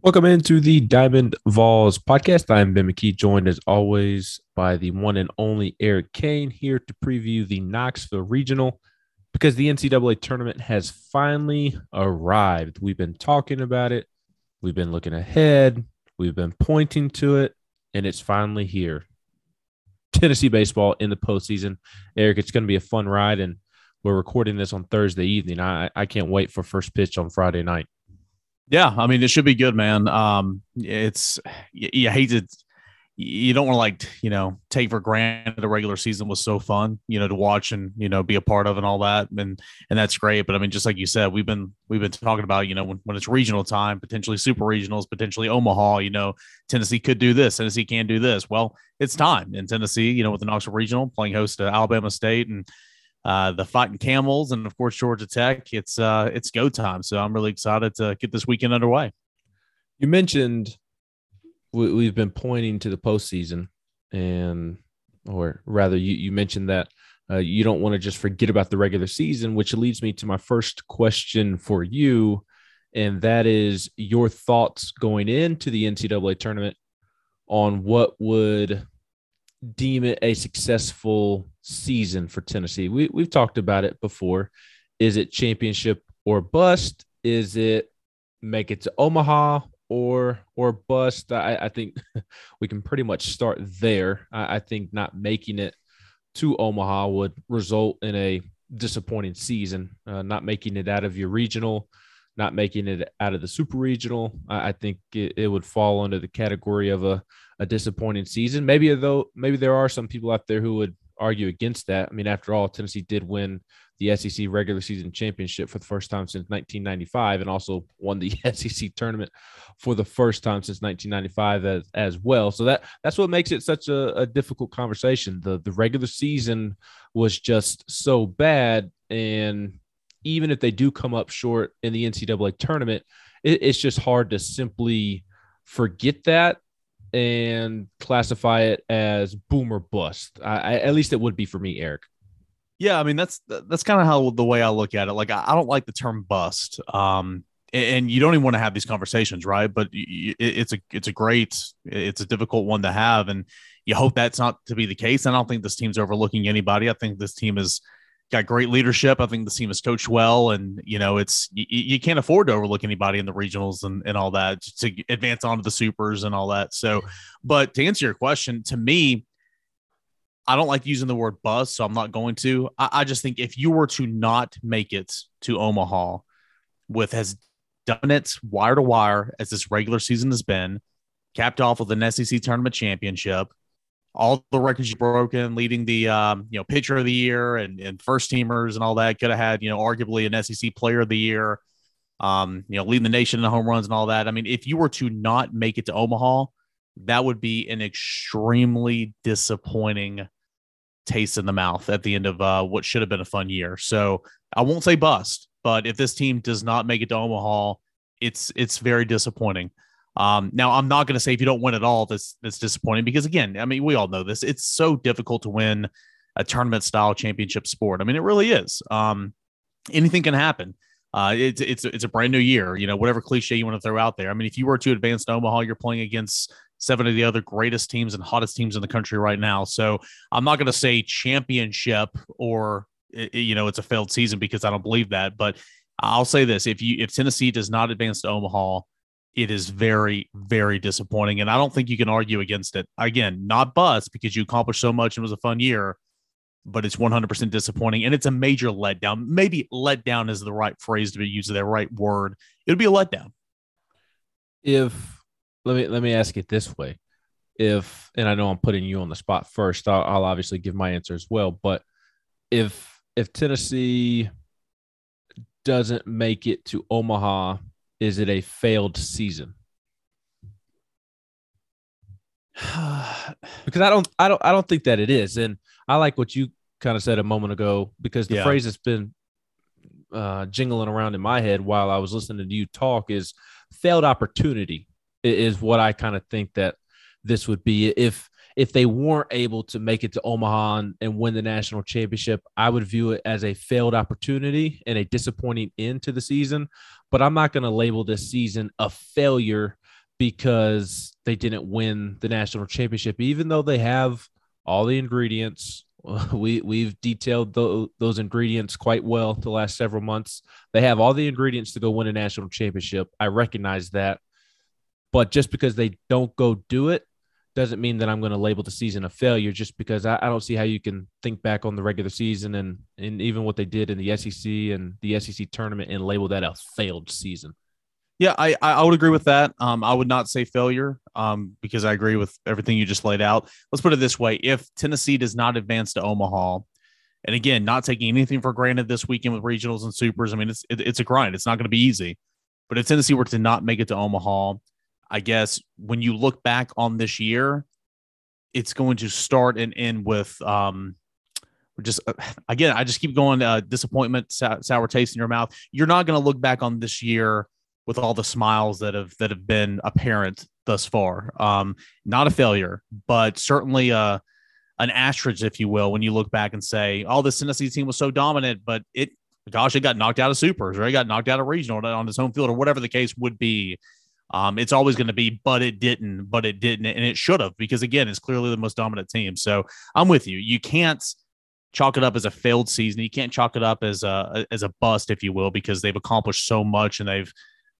Welcome into the Diamond Vols podcast. I'm Ben McKee, joined as always by the one and only Eric Cain here to preview the Knoxville Regional because the NCAA tournament has finally arrived. We've been talking about it, we've been looking ahead, we've been pointing to it, and it's finally here. Tennessee baseball in the postseason. Eric, it's going to be a fun ride, and we're recording this on Thursday evening. I, I can't wait for first pitch on Friday night. Yeah, I mean it should be good, man. Um, it's you, you hate to, you don't want to like you know take for granted the regular season was so fun, you know, to watch and you know be a part of and all that, and and that's great. But I mean, just like you said, we've been we've been talking about you know when, when it's regional time, potentially super regionals, potentially Omaha. You know, Tennessee could do this, Tennessee can do this. Well, it's time in Tennessee. You know, with the Knoxville Regional playing host to Alabama State and uh, the fighting camels, and of course Georgia Tech. It's uh, it's go time. So I'm really excited to get this weekend underway. You mentioned we, have been pointing to the postseason, and or rather, you you mentioned that uh, you don't want to just forget about the regular season, which leads me to my first question for you, and that is your thoughts going into the NCAA tournament on what would deem it a successful season for Tennessee? We, we've talked about it before. Is it championship or bust? Is it make it to Omaha or or bust? I, I think we can pretty much start there. I, I think not making it to Omaha would result in a disappointing season. Uh, not making it out of your regional, not making it out of the super regional. I, I think it, it, would fall under the category of a, a disappointing season. Maybe though, maybe there are some people out there who would argue against that. I mean, after all, Tennessee did win the SEC regular season championship for the first time since 1995 and also won the SEC tournament for the first time since 1995 as, as well. So that that's what makes it such a, a difficult conversation. The the regular season was just so bad and even if they do come up short in the NCAA tournament, it, it's just hard to simply forget that and classify it as boom or bust. I, at least it would be for me, Eric. Yeah, I mean that's that's kind of how the way I look at it. Like I, I don't like the term bust. Um, and you don't even want to have these conversations, right? But it's a it's a great it's a difficult one to have, and you hope that's not to be the case. I don't think this team's overlooking anybody. I think this team is got great leadership. I think the team is coached well, and you know it's you, you, can't afford to overlook anybody in the regionals and, and all that to advance onto the supers and all that. So, but to answer your question, to me, I don't like using the word buzz, so I'm not going to. I, I just think if you were to not make it to Omaha with as done it wire to wire as this regular season has been, capped off with an SEC tournament championship, all the records you've broken, leading the um, you know pitcher of the year and, and first teamers and all that. Could have had you know arguably an SEC player of the year, um, you know leading the nation in the home runs and all that. I mean, if you were to not make it to Omaha, that would be an extremely disappointing taste in the mouth at the end of uh, what should have been a fun year. So I won't say bust, but if this team does not make it to Omaha, it's it's very disappointing. Um, now, I'm not going to say if you don't win at all, that's that's disappointing because again, I mean, we all know this. It's so difficult to win a tournament style championship sport. I mean, it really is. Um, anything can happen. Uh, it's it's it's a brand new year. You know, whatever cliche you want to throw out there. I mean, if you were to advance to Omaha, you're playing against seven of the other greatest teams and hottest teams in the country right now. So I'm not going to say championship or you know it's a failed season because I don't believe that. But I'll say this: if you if Tennessee does not advance to Omaha, it is very, very disappointing. And I don't think you can argue against it. Again, not bust because you accomplished so much and it was a fun year, but it's 100% disappointing. And it's a major letdown. Maybe letdown is the right phrase to be used, the right word. It would be a letdown. If, let me, let me ask it this way. If, and I know I'm putting you on the spot first, I'll, I'll obviously give my answer as well. But if, if Tennessee doesn't make it to Omaha is it a failed season? because I don't, I don't, I don't think that it is. And I like what you kind of said a moment ago because the yeah. phrase that's been uh, jingling around in my head while I was listening to you talk is failed opportunity is what I kind of think that this would be if if they weren't able to make it to Omaha and, win the national championship, I would view it as a failed opportunity and a disappointing end to the season. But I'm not going to label this season a failure because they didn't win the national championship, even though they have all the ingredients. We we've detailed those, those ingredients quite well the last several months. They have all the ingredients to go win a national championship. I recognize that, but just because they don't go do it doesn't mean that I'm going to label the season a failure. Just because I, I don't see how you can think back on the regular season and and even what they did in the SEC and the SEC tournament and label that a failed season. Yeah, I I would agree with that. Um, I would not say failure, um, because I agree with everything you just laid out. Let's put it this way: if Tennessee does not advance to Omaha, and again, not taking anything for granted this weekend with regionals and supers, I mean, it's it, it's a grind. It's not going to be easy. But if Tennessee were to not make it to Omaha, I guess when you look back on this year, it's going to start and end with um, just uh, again, I just keep going uh, disappointment, sour, taste in your mouth. You're not going to look back on this year with all the smiles that have that have been apparent thus far. Um, not a failure, but certainly uh, an asterisk, if you will, when you look back and say, "Oh, this Tennessee team was so dominant," but it, gosh, it got knocked out of supers, or it got knocked out of regional on his home field, or whatever the case would be. Um, it's always going to be, but it didn't, but it didn't, and it should have, because again, it's clearly the most dominant team. So I'm with you. You can't chalk it up as a failed season. You can't chalk it up as a as a bust, if you will, because they've accomplished so much and they've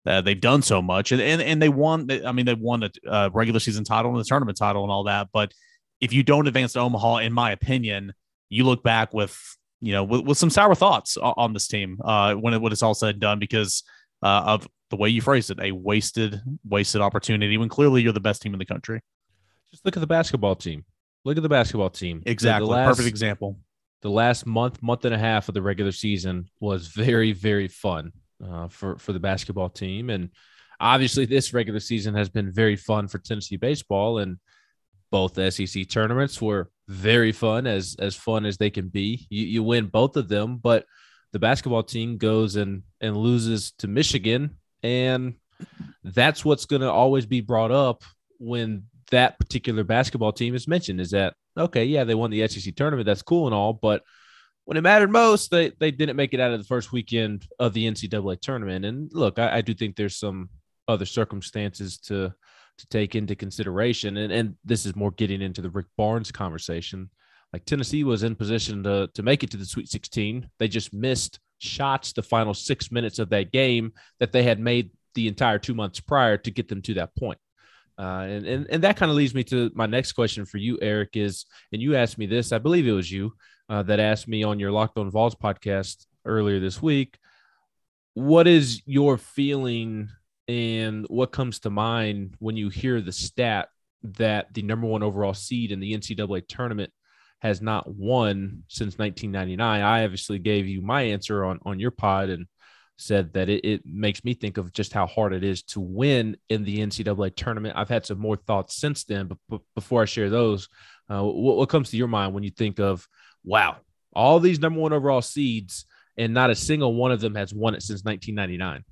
uh, they've done so much, and and, and they won. I mean, they won a uh, regular season title and the tournament title and all that. But if you don't advance to Omaha, in my opinion, you look back with you know with, with some sour thoughts on, this team uh, when it when it's all said and done because uh, of the way you phrased it, a wasted wasted opportunity when clearly you're the best team in the country. Just look at the basketball team. Look at the basketball team. Exactly. The last, Perfect example. The last month, month and a half of the regular season was very, very fun uh, for for the basketball team, and obviously this regular season has been very fun for Tennessee baseball, and both SEC tournaments were very fun, as as fun as they can be. You you win both of them, but the basketball team goes and and loses to Michigan, and that's what's going to always be brought up when that particular basketball team is mentioned. Is that okay? Yeah, they won the SEC tournament. That's cool and all, but when it mattered most, they they didn't make it out of the first weekend of the NCAA tournament. And look, I, I do think there's some other circumstances to to take into consideration. And and this is more getting into the Rick Barnes conversation. Like Tennessee was in position to to make it to the Sweet 16. They just missed shots the final six minutes of that game that they had made the entire two months prior to get them to that point. Uh, and, and and that kind of leads me to my next question for you, Eric. Is and you asked me this, I believe it was you uh, that asked me on your Locked On Vols podcast earlier this week. What is your feeling and what comes to mind when you hear the stat that the number one overall seed in the NCAA tournament has not won since 1999? I obviously gave you my answer on on your pod and said that it, it makes me think of just how hard it is to win in the NCAA tournament. I've had some more thoughts since then, but, but before I share those, uh, what, what, comes to your mind when you think of, wow, all these number one overall seeds, and not a single one of them has won it since 1999?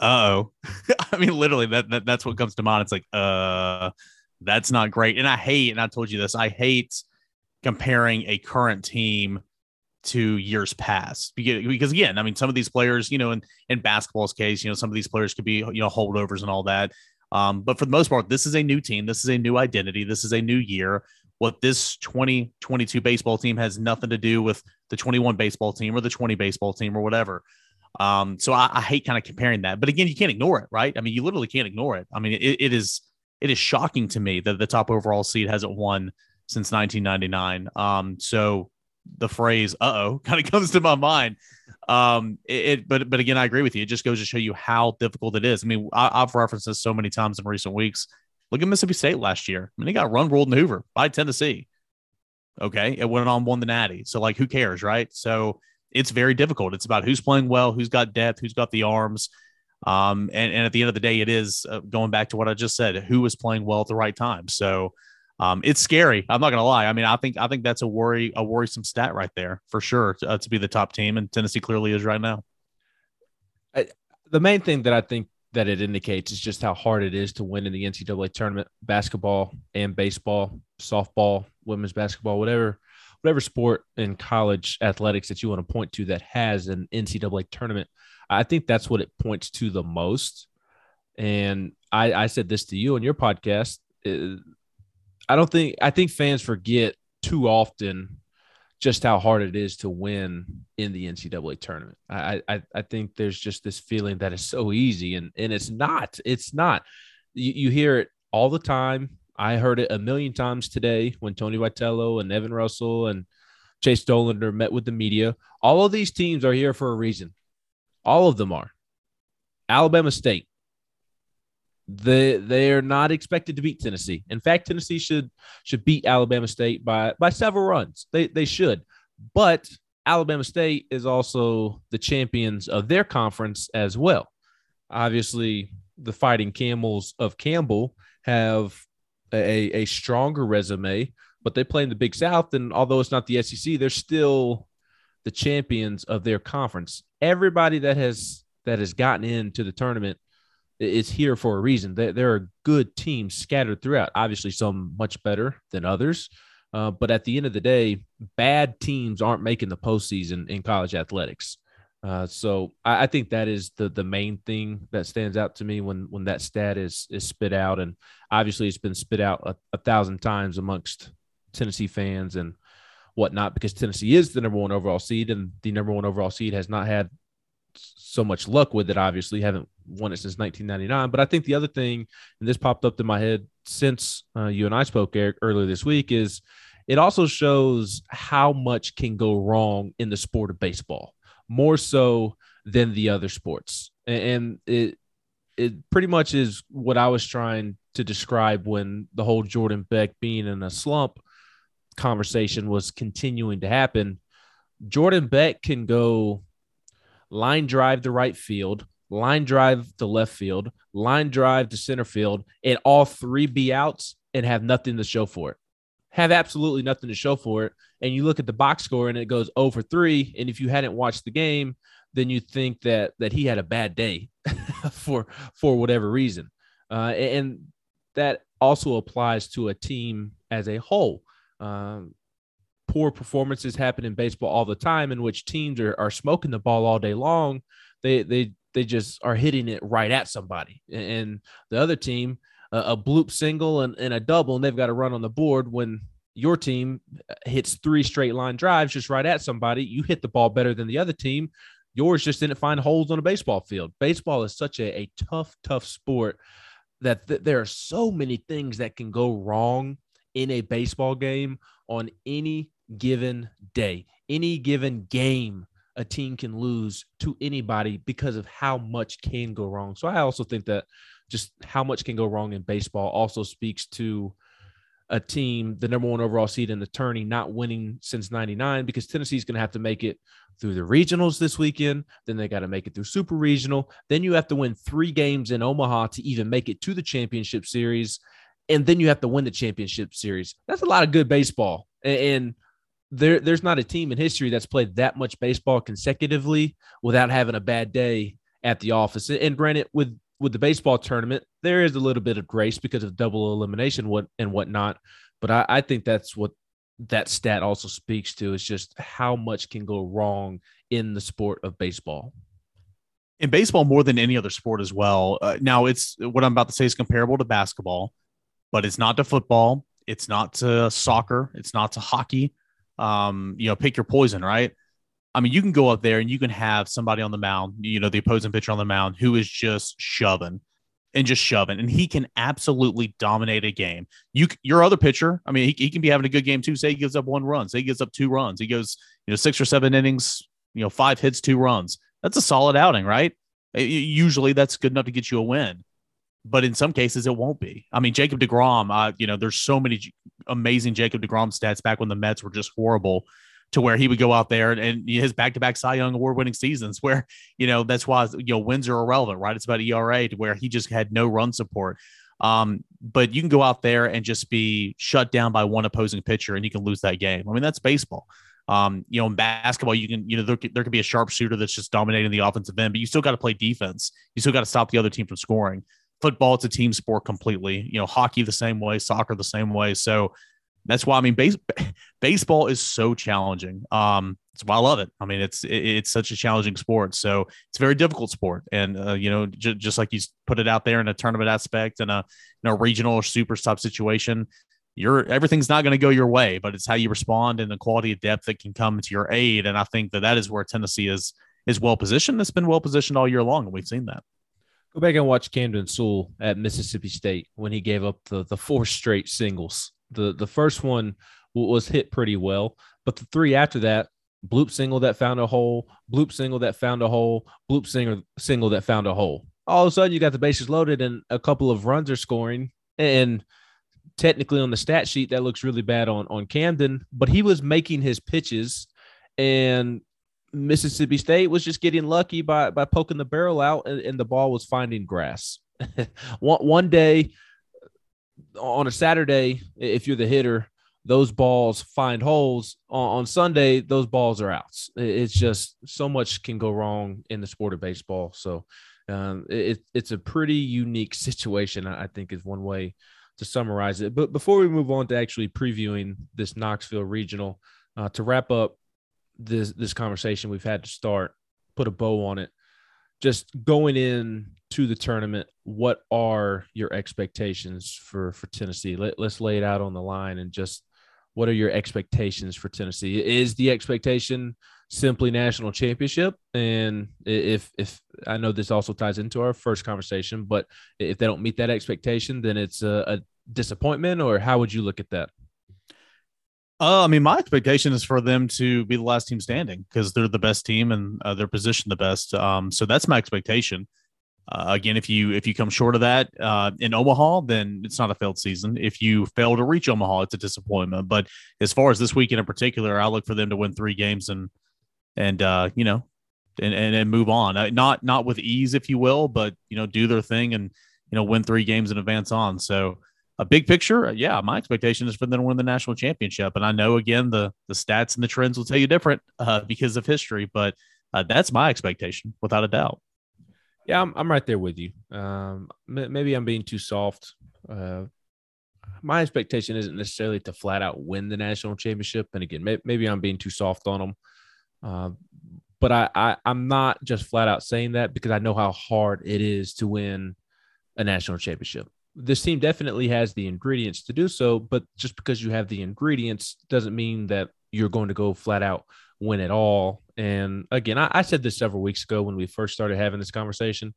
oh i mean literally that, that that's what comes to mind it's like uh that's not great and i hate and i told you this i hate comparing a current team to years past. Because, again i mean some of these players you know in in basketball's case you know some of these players could be you know holdovers and all that. Um, but for the most part this is a new team. This is a new identity. This is a new year. What this 2022 baseball team has nothing to do with the 21 baseball team or the 20 baseball team or whatever. Um, so I, I hate kind of comparing that. But again you can't ignore it right? I mean you literally can't ignore it. I mean it, it is it is shocking to me that the top overall seed hasn't won since 1999 um, so the phrase "uh oh" kind of comes to my mind. Um, it, it, but but again, I agree with you. It just goes to show you how difficult it is. I mean, I, have referenced this so many times in recent weeks. Look at Mississippi State last year. I mean, they got run ruled in Hoover by Tennessee. Okay, it went on won the Natty. So like, who cares, right? So it's very difficult. It's about who's playing well, who's got depth, who's got the arms. Um, and, and at the end of the day, it is uh, going back to what I just said, who is playing well at the right time. So um, it's scary. I'm not gonna lie. I mean, I think I think that's a worry, a worrisome stat right there for sure to, uh, to be the top team, and Tennessee clearly is right now. I, the main thing that I think that it indicates is just how hard it is to win in the NCAA tournament, basketball and baseball, softball, women's basketball, whatever, whatever sport in college athletics that you want to point to that has an NCAA tournament. I think that's what it points to the most And I, I said this to you on your podcast. Uh, I don't think I think fans forget too often just how hard it is to win in the NCAA tournament. I, I, I think there's just this feeling that it's so easy, and and it's not. It's not. You, you hear it all the time. I heard it a million times today when Tony Vitello and Evan Russell and Chase Dollander met with the media. All of these teams are here for a reason. All of them are. Alabama State. They they are not expected to beat Tennessee. In fact, Tennessee should should beat Alabama State by by several runs. They they should. But Alabama State is also the champions of their conference as well. Obviously, the Fighting Camels of Campbell have a, a stronger resume, but they play in the Big South. And although it's not the SEC, they're still the champions of their conference. Everybody that has that has gotten into the tournament is here for a reason. There, are good teams scattered throughout. Obviously, some much better than others. Uh, but at the end of the day, bad teams aren't making the postseason in college athletics. Uh, so I, I, think that is the the main thing that stands out to me when when that stat is is spit out, and obviously it's been spit out a, a thousand times amongst Tennessee fans and whatnot because Tennessee is the number one overall seed, and the number one overall seed has not had so much luck with it. Obviously, haven't won it since 1999. But I think the other thing, and this popped up in my head since uh, you and I spoke, Eric, earlier this week, is it also shows how much can go wrong in the sport of baseball, more so than the other sports. And it it pretty much is what I was trying to describe when the whole Jordan Beck being in a slump conversation was continuing to happen. Jordan Beck can go line drive the right field, line drive to left field, line drive to center field, and all three be outs and have nothing to show for it. Have absolutely nothing to show for it. And you look at the box score and it goes over 3. And if you hadn't watched the game, then you think that that he had a bad day for for whatever reason. Uh, and that also applies to a team as a whole. Um, poor performances happen in baseball all the time in which teams are, are smoking the ball all day long. They they they just are hitting it right at somebody. And the other team, a, bloop single and, and a double, and they've got to run on the board when your team uh, hits three straight line drives just right at somebody. You hit the ball better than the other team. Yours just didn't find holes on a baseball field. Baseball is such a, a tough, tough sport that th- there are so many things that can go wrong in a baseball game on any given day, any given game, a team can lose to anybody because of how much can go wrong. So I also think that just how much can go wrong in baseball also speaks to a team, the number one overall seed in the tourney, not winning since 99 because Tennessee's going to have to make it through the regionals this weekend. Then they got to make it through super regional. Then you have to win three games in Omaha to even make it to the championship series. And then you have to win the championship series. That's a lot of good baseball. And there there's not a team in history that's played that much baseball consecutively without having a bad day at the office. And granted, with with the baseball tournament, there is a little bit of grace because of double elimination what and whatnot. But I, I think that's what that stat also speaks to is just how much can go wrong in the sport of baseball. In baseball, more than any other sport as well. Uh, now, it's what I'm about to say is comparable to basketball, but it's not to football. It's not to soccer. It's not to hockey um, you know, pick your poison, right? I mean, you can go up there and you can have somebody on the mound, you know, the opposing pitcher on the mound who is just shoving and just shoving, and he can absolutely dominate a game. You, your other pitcher, I mean, he, he can be having a good game too. Say he gives up one run, say he gives up two runs, he goes, you know, six or seven innings, you know, five hits, two runs. That's a solid outing, right? Usually, that's good enough to get you a win but in some cases it won't be. I mean, Jacob DeGrom, uh, you know, there's so many amazing Jacob DeGrom stats back when the Mets were just horrible to where he would go out there and, and his back-to-back Cy Young award winning seasons where, you know, that's why, you know, wins are irrelevant, right? It's about ERA to where he just had no run support. Um, but you can go out there and just be shut down by one opposing pitcher and you can lose that game. I mean, that's baseball. Um, you know, in basketball, you can, you know, there, there could be a sharpshooter that's just dominating the offensive end, but you still got to play defense. You still got to stop the other team from scoring football it's a team sport completely you know hockey the same way soccer the same way so That's why I mean, base, baseball is so challenging. Um, that's why I love it. I mean, it's it, it's such a challenging sport. So it's a very difficult sport, and uh, you know, j- just like you put it out there in a tournament aspect and a you know regional or super top situation, you're everything's not going to go your way, but it's how you respond and the quality of depth that can come to your aid. And I think that that is where Tennessee is is well positioned. It's been well positioned all year long, and we've seen that. Go back and watch Camden Sewell at Mississippi State when he gave up the the four straight singles. The the first one was hit pretty well, but the three after that, bloop single that found a hole, bloop single that found a hole, bloop single single that found a hole. All of a sudden, you got the bases loaded and a couple of runs are scoring. And technically, on the stat sheet, that looks really bad on on Camden, but he was making his pitches, and Mississippi State was just getting lucky by by poking the barrel out, and, and the ball was finding grass. one one day on a Saturday, if you're the hitter, those balls find holes. On, on Sunday, those balls are outs. It's just so much can go wrong in the sport of baseball. So um, it, it's a pretty unique situation, I think, is one way to summarize it. But before we move on to actually previewing this Knoxville regional, uh, to wrap up this this conversation we've had to start, put a bow on it. Just going in to the tournament, what are your expectations for for Tennessee? Let, let's lay it out on the line and just what are your expectations for Tennessee? Is the expectation simply national championship? And if if I know this also ties into our first conversation, but if they don't meet that expectation, then it's a, a disappointment, or how would you look at that? Uh, I mean, my expectation is for them to be the last team standing because they're the best team and uh, they're positioned the best. Um, so that's my expectation. Uh, again, if you if you come short of that uh, in Omaha, then it's not a failed season. If you fail to reach Omaha, it's a disappointment. But as far as this weekend in particular, I look for them to win three games and and uh, you know and, and and move on. Uh, not not with ease, if you will, but you know do their thing and you know win three games and advance on. So a big picture, uh, yeah, my expectation is for them to win the national championship. And I know again the the stats and the trends will tell you different uh, because of history, but that's my expectation without a doubt. Yeah, I'm, I'm right there with you. Um, maybe I'm being too soft. Uh, my expectation isn't necessarily to flat out win the national championship. And again, may, maybe I'm being too soft on them. Uh, but I, I, I'm not just flat out saying that because I know how hard it is to win a national championship. This team definitely has the ingredients to do so, but just because you have the ingredients doesn't mean that you're going to go flat out win it all. And again, I, I, said this several weeks ago when we first started having this conversation.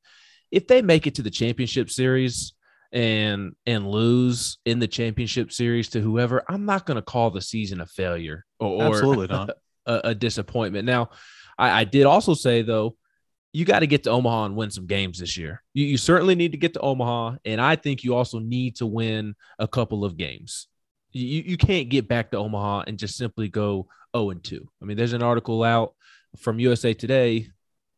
If they make it to the championship series and and lose in the championship series to whoever, I'm not going to call the season a failure or, absolutely not a, a disappointment. Now, I, I did also say though, you got to get to Omaha and win some games this year. You, you certainly need to get to Omaha, and I think you also need to win a couple of games. You, you can't get back to Omaha and just simply go 0 and 2. I mean, there's an article out from USA Today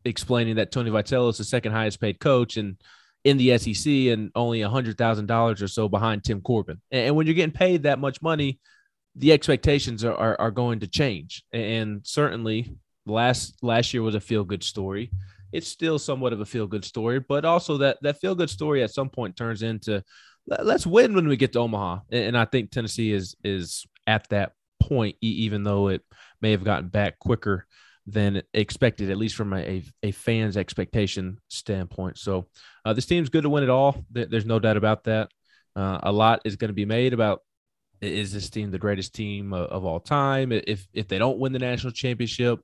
explaining that Tony Vitello is the second highest paid coach and in the SEC and only $100,000 or so behind Tim Corbin. And when you're getting paid that much money, the expectations are, are, are going to change. And certainly last last year was a feel good story. It's still somewhat of a feel good story, but also that that feel good story at some point turns into let's win when we get to Omaha. And I think Tennessee is is at that point, even though it may have gotten back quicker than expected, at least from a, a, fan's expectation standpoint. So uh, this team's good to win it all. There's no doubt about that. Uh, a lot is going to be made about is this team the greatest team of, of, all time? If if they don't win the national championship,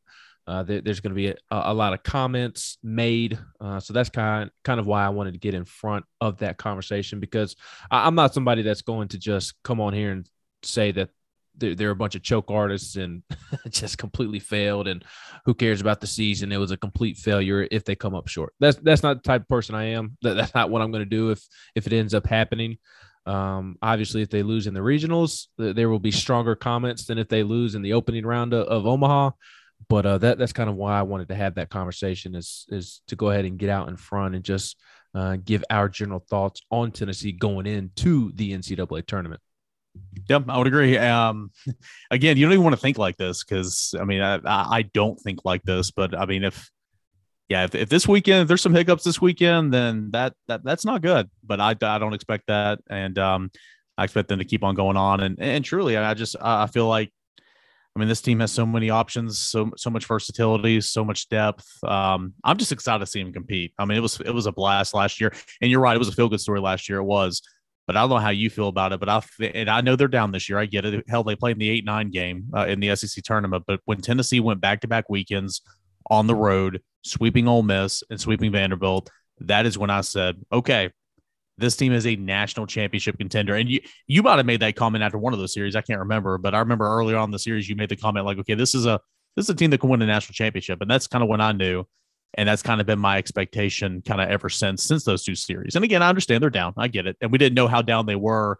uh, there, there's going to be a, a, lot of comments made. Uh, so that's kind kind of why I wanted to get in front of that conversation because I, I'm not somebody that's going to just come on here and say that they're, they're a bunch of choke artists and just completely failed. And who cares about the season? It was a complete failure if they come up short. That's that's not the type of person I am. That, that's not what I'm going to do if if it ends up happening. Um, obviously, if they lose in the regionals, there will be stronger comments than if they lose in the opening round of, of Omaha. But uh, that that's kind of why I wanted to have that conversation is is to go ahead and get out in front and just uh, give our general thoughts on Tennessee going into the NCAA tournament. Yep, I would agree. Um, again, you don't even want to think like this because I mean, I, I don't think like this, but I mean, if yeah, if, if this weekend if there's some hiccups this weekend, then that that that's not good. But I, I don't expect that, and um, I expect them to keep on going on. And and truly, I just I feel like I mean, this team has so many options, so so much versatility, so much depth. Um, I'm just excited to see him compete. I mean, it was it was a blast last year, and you're right, it was a feel good story last year. It was, but I don't know how you feel about it. But I and I know they're down this year. I get it. Hell, they played in the eight nine game uh, in the SEC tournament, but when Tennessee went back to back weekends on the road, sweeping Ole Miss and sweeping Vanderbilt, that is when I said, okay, this team is a national championship contender. And you you might have made that comment after one of those series. I can't remember, but I remember earlier on the series you made the comment like, okay, this is a this is a team that can win a national championship. And that's kind of when I knew. And that's kind of been my expectation kind of ever since since those two series. And again, I understand they're down. I get it. And we didn't know how down they were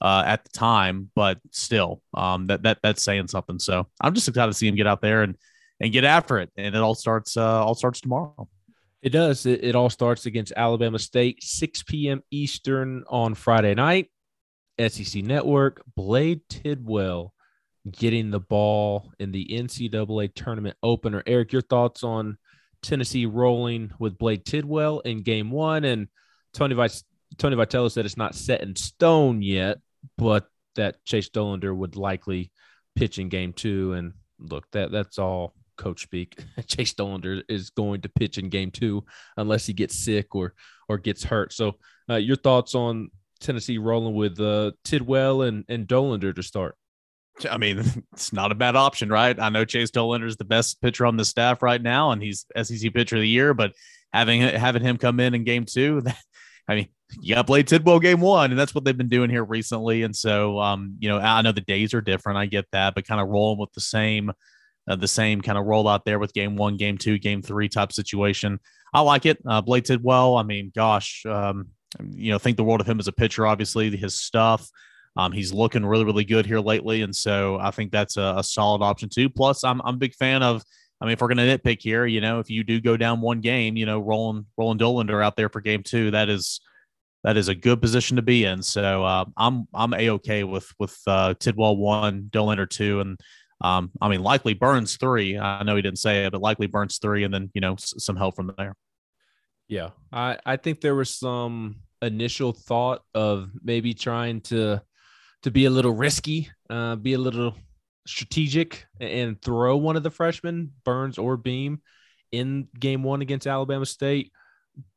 uh, at the time, but still, um, that that that's saying something. So I'm just excited to see him get out there and and get after it. And it all starts uh, all starts tomorrow. It does. It, it all starts against Alabama State, 6 p.m. Eastern on Friday night. SEC Network, Blade Tidwell getting the ball in the NCAA tournament opener. Eric, your thoughts on Tennessee rolling with Blade Tidwell in game one? And Tony, Tony Vitello said it's not set in stone yet, but that Chase Dollander would likely pitch in game two. And look, that that's all coach speak. Chase Dollander is going to pitch in game two unless he gets sick or or gets hurt. So, uh, your thoughts on Tennessee rolling with uh, Tidwell and and Dollander to start? I mean, it's not a bad option, right? I know Chase Dollander is the best pitcher on the staff right now, and he's SEC pitcher of the year. But having having him come in in game two, that, I mean, you got played Tidwell game one, and that's what they've been doing here recently. And so, um, you know, I know the days are different. I get that, but kind of rolling with the same uh, the same kind of rollout there with game one, game two, game three type situation. I like it. Uh, Blade Tidwell. I mean, gosh, um, you know, think the world of him as a pitcher. Obviously, his stuff. Um, he's looking really, really good here lately, and so I think that's a, a solid option too. Plus, I'm I'm a big fan of. I mean, if we're going to nitpick here, you know, if you do go down one game, you know, rolling rolling Dollander out there for game two, that is that is a good position to be in. So uh, I'm I'm a okay with with uh, Tidwell one, Dollander two, and um, I mean, likely Burns three. I know he didn't say it, but likely Burns three, and then you know s- some help from there. Yeah, I I think there was some initial thought of maybe trying to to be a little risky, uh, be a little strategic, and throw one of the freshmen, Burns or Beam, in game one against Alabama State.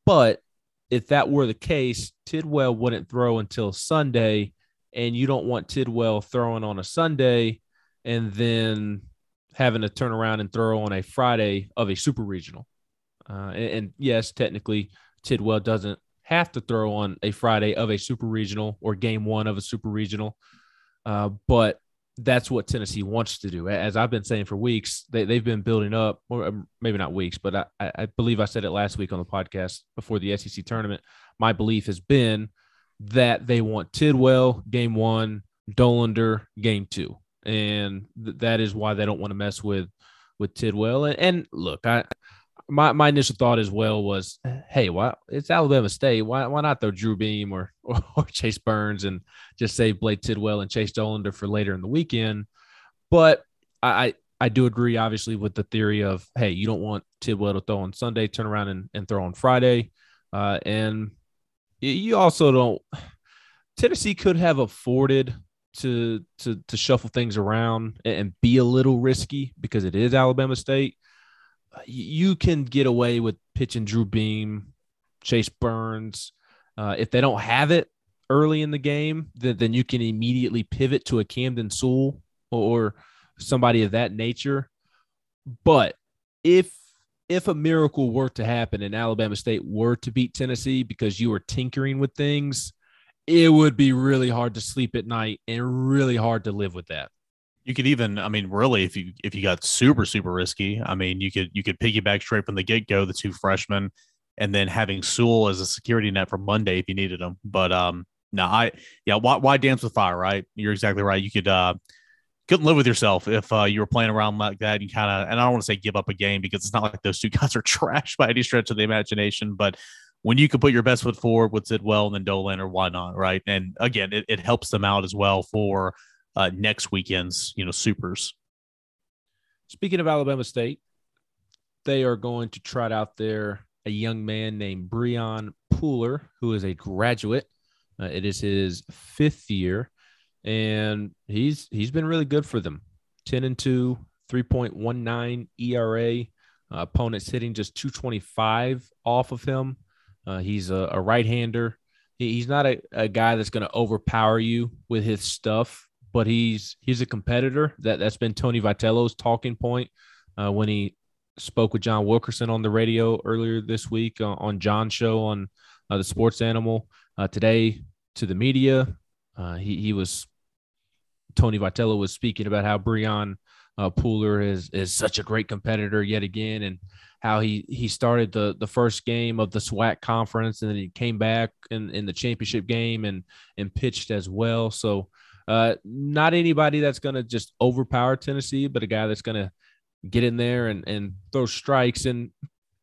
But if that were the case, Tidwell wouldn't throw until Sunday, and you don't want Tidwell throwing on a Sunday and then having to turn around and throw on a Friday of a super regional. Uh, and, and, yes, technically, Tidwell doesn't have to throw on a Friday of a super regional or game one of a super regional. Uh, but that's what Tennessee wants to do. As I've been saying for weeks, they, they've been building up, or um, maybe not weeks, but I, I believe I said it last week on the podcast before the SEC tournament. My belief has been that they want Tidwell game one, Dollander game two and th- that is why they don't want to mess with with Tidwell. And, and, look, I my my initial thought as well was, hey, why it's Alabama State? Why why not throw Drew Beam or, or, or Chase Burns and just save Blade Tidwell and Chase Dollander for later in the weekend? But I, I do agree, obviously, with the theory of hey, you don't want Tidwell to throw on Sunday, turn around and, and throw on Friday, uh, and you also don't. Tennessee could have afforded to to to shuffle things around and be a little risky because it is Alabama State, you can get away with pitching Drew Beam, Chase Burns. Uh, if they don't have it early in the game, then, then you can immediately pivot to a Camden Sewell or somebody of that nature. But if if a miracle were to happen and Alabama State were to beat Tennessee because you were tinkering with things, it would be really hard to sleep at night and really hard to live with that. You could even, I mean, really, if you if you got super super risky, I mean, you could you could piggyback straight from the get go the two freshmen, and then having Sewell as a security net for Monday if you needed them. But um, no, I yeah, why why dance with fire, right? You're exactly right. You could uh couldn't live with yourself if uh, you were playing around like that. You kind of, and I don't want to say give up a game because it's not like those two guys are trash by any stretch of the imagination, but when you can put your best foot forward with Tidwell and then Dollander why not? Right. And again, it, it helps them out as well for uh, next weekend's, you know, supers. Speaking of Alabama State, they are going to trot out there a young man named Breon Pooler, who is a graduate Uh, it is his fifth year, and he's he's been really good for them. Ten and two, 3.19 ERA. Uh, opponents hitting just 225 off of him. Uh, he's a, a right hander. He, he's not a, a guy that's going to overpower you with his stuff, but he's he's a competitor. That that's been Tony Vitello's talking point uh, when he spoke with John Wilkerson on the radio earlier this week uh, on John's show on uh, the Sports Animal. Uh, today to the media, uh, he he was Tony Vitello was speaking about how Brian uh, Pooler is is such a great competitor yet again, and how he he started the the first game of the SWAC conference, and then he came back in in the championship game and and pitched as well. So, uh, not anybody that's going to just overpower Tennessee, but a guy that's going to get in there and and throw strikes. And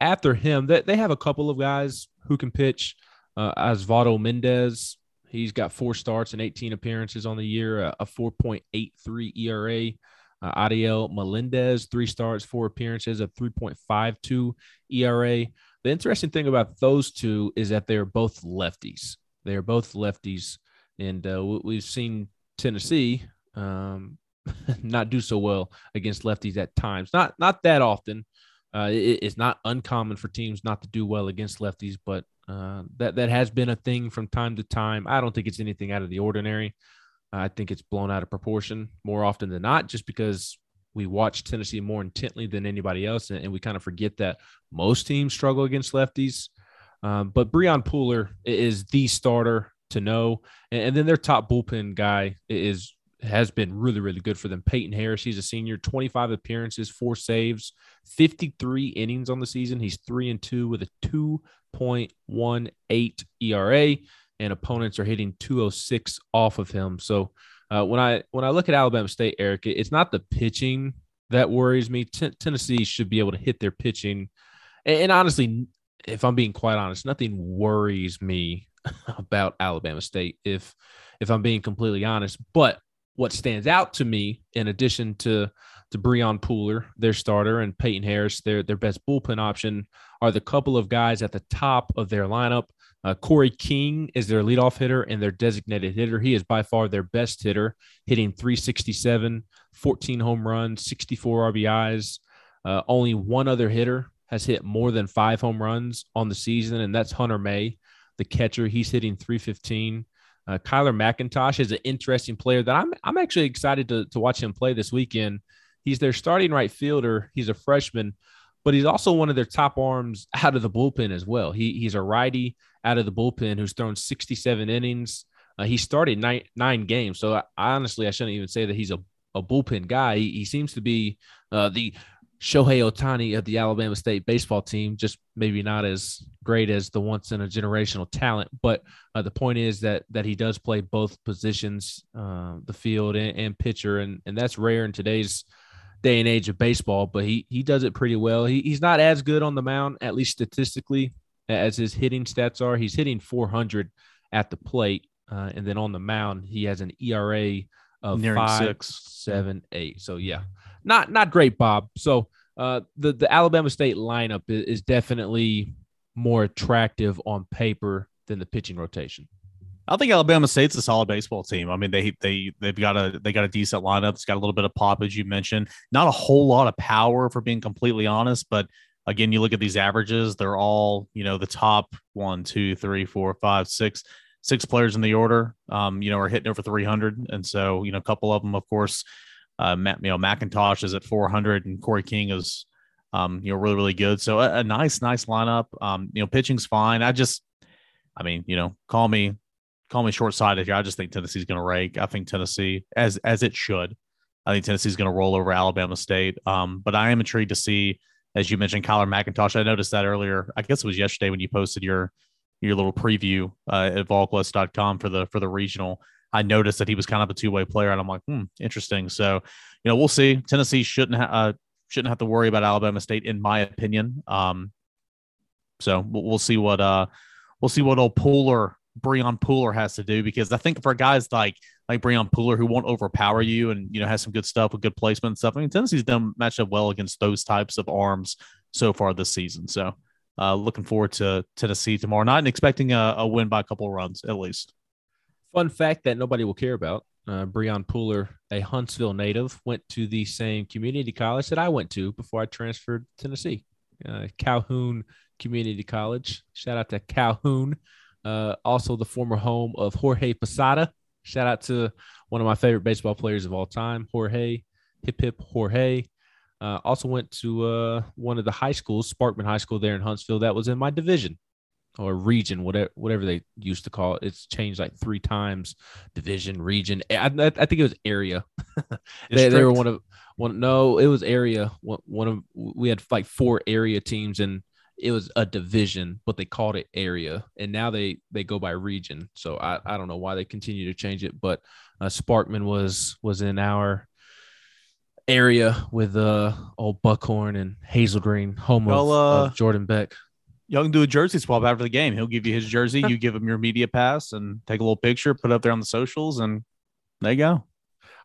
after him, they they have a couple of guys who can pitch. Uh, Osvaldo Mendez, he's got four starts and 18 appearances on the year, a, a 4.83 ERA. Uh, Adiel Melendez, three starts, four appearances, a 3.52 ERA. The interesting thing about those two is that they're both lefties. They are both lefties, and uh, we've seen Tennessee um, not do so well against lefties at times. Not not that often. Uh, it, it's not uncommon for teams not to do well against lefties, but uh, that that has been a thing from time to time. I don't think it's anything out of the ordinary. I think it's blown out of proportion more often than not, just because we watch Tennessee more intently than anybody else, and, and we kind of forget that most teams struggle against lefties. Um, but Breon Pooler is the starter to know, and, and, then their top bullpen guy is has been really really good for them. Peyton Harris, he's a senior, 25 appearances, four saves, 53 innings on the season. He's three and two with a 2.18 ERA and opponents are hitting 206 off of him. So uh, when I when I look at Alabama State, Eric, it's not the pitching that worries me. T- Tennessee should be able to hit their pitching, and, and honestly, if I'm being quite honest, nothing worries me about Alabama State. If if I'm being completely honest, but what stands out to me, in addition to to Brian Pooler, their starter, and Peyton Harris, their their best bullpen option, are the couple of guys at the top of their lineup uh, Corey King is their leadoff hitter and their designated hitter. He is by far their best hitter, hitting 367, 14 home runs, 64 RBIs. Uh, only one other hitter has hit more than five home runs on the season, and that's Hunter May, the catcher. He's hitting 315. Uh, Kyler McIntosh is an interesting player that I'm I'm actually excited to, to watch him play this weekend. He's their starting right fielder. He's a freshman, but he's also one of their top arms out of the bullpen as well. He, he's a righty out of the bullpen who's thrown 67 innings. Uh, he started nine, nine games. So I, honestly, I shouldn't even say that he's a, a bullpen guy. He, he seems to be uh, the Shohei Ohtani of the Alabama State baseball team, just maybe not as great as the once in a generational talent. But uh, the point is that that he does play both positions, uh, the field and, and, pitcher, and and that's rare in today's day and age of baseball. But he he does it pretty well. He, he's not as good on the mound, at least statistically, as his hitting stats are. He's hitting 400 at the plate, uh, and then on the mound he has an ERA of Nearing five, six. seven, eight. So yeah, not not great, Bob. So uh, the the Alabama State lineup is, definitely more attractive on paper than the pitching rotation. I think Alabama State's a solid baseball team. I mean, they they they've got a they got a decent lineup. It's got a little bit of pop, as you mentioned. Not a whole lot of power, for being completely honest, but again, you look at these averages, they're all, you know, the top one, two, three, four, five, six, six players in the order, um, you know, are hitting over 300. And so, you know, a couple of them, of course, uh, Matt, you know, McIntosh is at 400 and Corey King is, um, you know, really, really good. So a, a nice, nice lineup. Um, you know, pitching's fine. I just, I mean, you know, call me, call me short sighted here. I just think Tennessee's going to rake. I think Tennessee, as, as it should, I think Tennessee's going to roll over Alabama State. Um, but I am intrigued to see, as you mentioned, Kyler McIntosh. I noticed that earlier. I guess it was yesterday when you posted your your little preview uh, at volquest.com for the for the regional. I noticed that he was kind of a two way player, and I'm like, hmm, interesting. So, you know, we'll see. Tennessee shouldn't ha- uh, shouldn't have to worry about Alabama State, in my opinion. Um, so we'll, we'll see what uh we'll see what old Pooler Breon Pooler has to do because I think for guys like like Brian Pooler who won't overpower you and you know has some good stuff with good placement and stuff. I mean Tennessee's done match up well against those types of arms so far this season. So uh, looking forward to Tennessee tomorrow night and expecting a, a win by a couple of runs at least. Fun fact that nobody will care about uh, Breon Pooler, a Huntsville native, went to the same community college that I went to before I transferred to Tennessee, uh, Calhoun Community College. Shout out to Calhoun, uh, also the former home of Jorge Posada. Shout out to one of my favorite baseball players of all time, Jorge, hip hip Jorge. Uh, also went to uh, one of the high schools, Sparkman High School there in Huntsville. That was in my division or region, whatever whatever they used to call it. It's changed like three times. Division, region. I, I think it was area. they, they, were one of one. No, it was area. One, one of we had like four area teams, and it was a division, but they called it area, and now they they go by region. So I, I don't know why they continue to change it, but uh, Sparkman was was in our area with uh old Buckhorn and Hazel Green, home well, of, uh, of Jordan Beck y'all can do a jersey swap after the game. He'll give you his jersey, you give him your media pass, and take a little picture, put it up there on the socials, and there you go.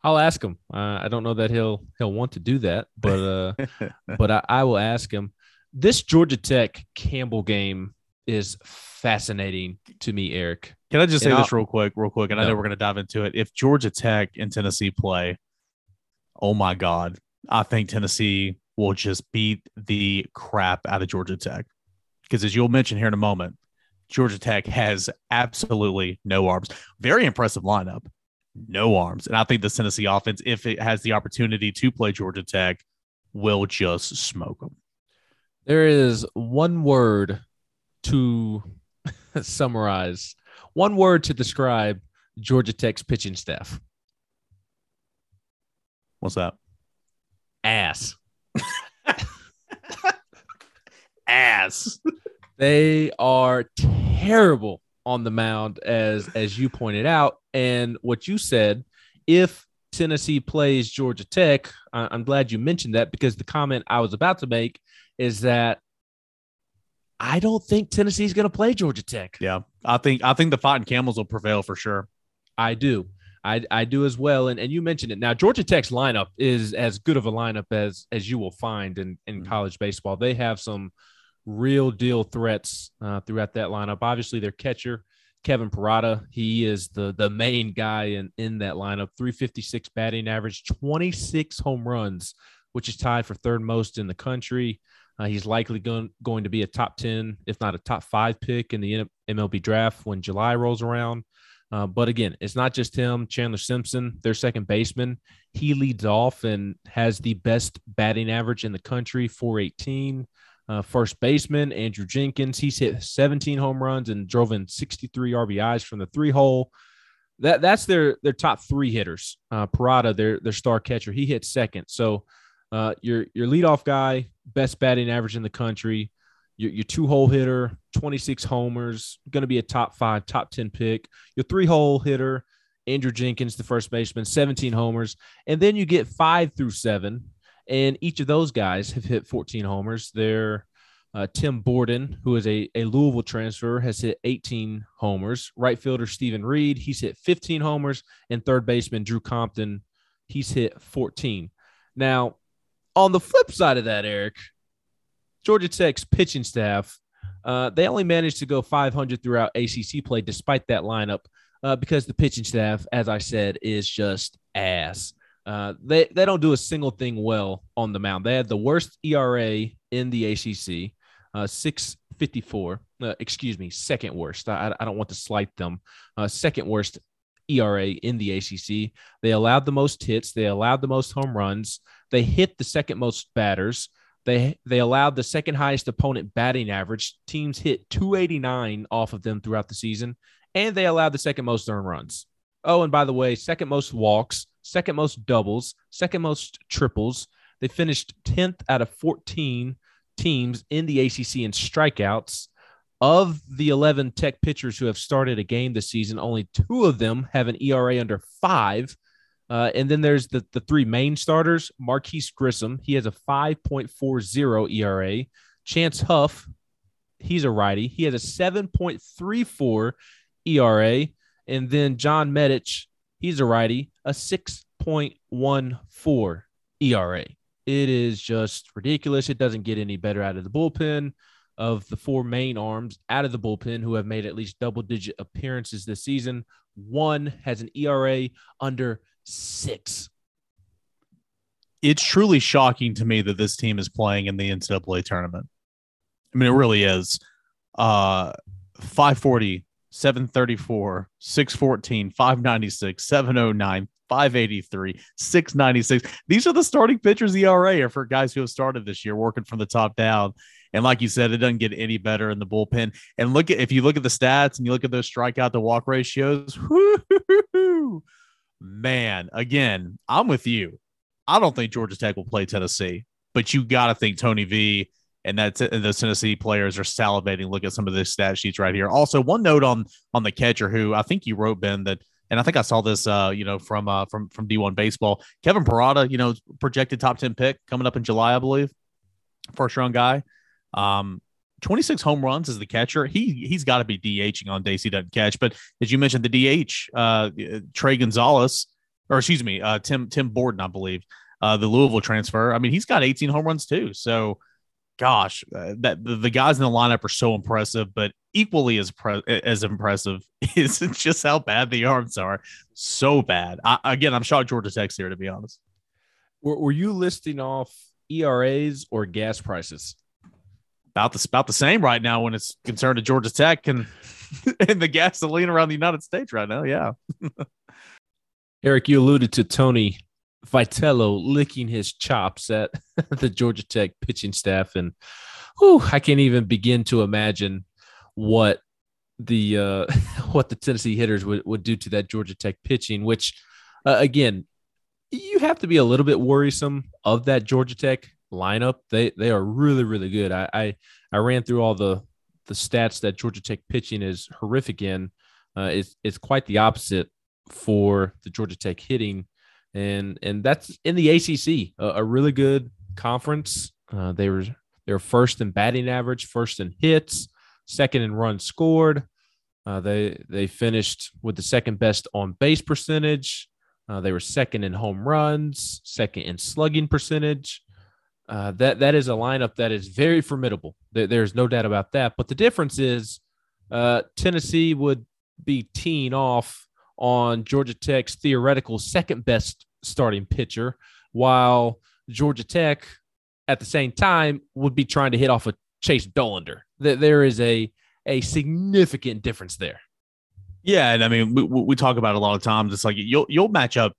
I'll ask him. Uh, I don't know that he'll he'll want to do that, but uh, but I, I will ask him. This Georgia Tech Campbell game is fascinating to me, Eric. Can I just say this real quick, real quick? And no. I know we're going to dive into it. If Georgia Tech and Tennessee play, oh my God, I think Tennessee will just beat the crap out of Georgia Tech because as you'll mention here in a moment, Georgia Tech has absolutely no arms. Very impressive lineup, no arms. And I think the Tennessee offense, if it has the opportunity to play Georgia Tech, will just smoke them. There is one word to summarize, one word to describe Georgia Tech's pitching staff. What's that? Ass. Ass. they are terrible on the mound, as as you pointed out, and what you said. If Tennessee plays Georgia Tech, I'm glad you mentioned that because the comment I was about to make is that I don't think Tennessee's going to play Georgia Tech. Yeah, I think I think the Fighting Camels will prevail for sure. I do. I, I do as well. And and you mentioned it. Now Georgia Tech's lineup is as good of a lineup as as you will find in in mm-hmm. college baseball. They have some real deal threats uh, throughout that lineup. Obviously, their catcher Kevin Parada, he is the the main guy in in that lineup. 356 batting average, 26 home runs, which is tied for third most in the country. Uh, he's likely going going to be a top 10, if not a top five pick in the MLB draft when July rolls around. Uh, but again, it's not just him. Chandler Simpson, their second baseman, he leads off and has the best batting average in the country, 418. Uh, first baseman Andrew Jenkins, he's hit 17 home runs and drove in 63 RBIs from the three hole. That that's their their top three hitters. Uh, Parada, their their star catcher, he hit second. So uh, your your leadoff guy, best batting average in the country. Your, your two hole hitter, 26 homers, going to be a top five, top 10 pick. Your three hole hitter, Andrew Jenkins, the first baseman, 17 homers. And then you get five through seven, and each of those guys have hit 14 homers. They're uh, Tim Borden, who is a, a Louisville transfer, has hit 18 homers. Right fielder Stephen Reed, he's hit 15 homers. And third baseman Drew Compton, he's hit 14. Now, on the flip side of that, Eric, Georgia Tech's pitching staff, uh, they only managed to go 500 throughout ACC play despite that lineup uh, because the pitching staff, as I said, is just ass. Uh, they they don't do a single thing well on the mound. They had the worst ERA in the ACC, uh, six fifty four. Uh, excuse me, second worst. I, I don't want to slight them. Uh, second worst ERA in the ACC. They allowed the most hits. They allowed the most home runs. They hit the second most batters. They they allowed the second highest opponent batting average. Teams hit 289 off of them throughout the season, and they allowed the second most earned runs. Oh, and by the way, second most walks, second most doubles, second most triples. They finished 10th out of 14 teams in the ACC in strikeouts. Of the 11 tech pitchers who have started a game this season, only two of them have an ERA under five. Uh, and then there's the, the three main starters Marquis Grissom, he has a 5.40 ERA. Chance Huff, he's a righty, he has a 7.34 ERA. And then John Medich, he's a righty, a 6.14 ERA. It is just ridiculous. It doesn't get any better out of the bullpen. of the four main arms out of the bullpen who have made at least double digit appearances this season. One has an ERA under six. It's truly shocking to me that this team is playing in the NCAA tournament. I mean, it really is. Uh, 540, 734, 614, 596, 709, 583, 696. These are the starting pitchers ERA for guys who have started this year working from the top down. And like you said, it doesn't get any better in the bullpen. And look at if you look at the stats and you look at those strikeout to walk ratios, man, again, I'm with you. I don't think Georgia Tech will play Tennessee, but you got to think Tony V and that and those Tennessee players are salivating. Look at some of the stat sheets right here. Also, one note on on the catcher who I think you wrote Ben that, and I think I saw this, uh, you know, from uh, from from D1 baseball. Kevin Parada, you know, projected top ten pick coming up in July, I believe, first round guy. Um, 26 home runs as the catcher. He he's got to be DHing on days he doesn't catch. But as you mentioned, the DH, uh, Trey Gonzalez, or excuse me, uh, Tim Tim Borden, I believe, uh, the Louisville transfer. I mean, he's got 18 home runs too. So gosh, uh, that the, the, guys in the lineup are so impressive, but equally as pre- as impressive is just how bad the arms are. So bad. I, again, I'm shocked Georgia Tech's here to be honest. Were, were you listing off ERAs or gas prices? About the about the same right now when it's concerned to Georgia Tech and and the gasoline around the United States right now. Yeah. Eric, you alluded to Tony Vitello licking his chops at the Georgia Tech pitching staff, and whew, I can't even begin to imagine what the uh, what the Tennessee hitters would, would do to that Georgia Tech pitching. Which, uh, again, you have to be a little bit worrisome of that Georgia Tech lineup. They they are really really good. I I, I ran through all the the stats that Georgia Tech pitching is horrific in. Uh, it's it's quite the opposite for the Georgia Tech hitting and and that's in the ACC, a, a really good conference. Uh, they were they were first in batting average, first in hits, second in runs scored. Uh, they they finished with the second best on base percentage. Uh, they were second in home runs, second in slugging percentage. Uh, that that is a lineup that is very formidable. There, there's no doubt about that. But the difference is, uh, Tennessee would be teeing off on Georgia Tech's theoretical second best starting pitcher, while Georgia Tech at the same time would be trying to hit off a Chase Dollander. There is a a significant difference there. Yeah, and I mean we, we talk about a lot of times. It's like you'll you'll match up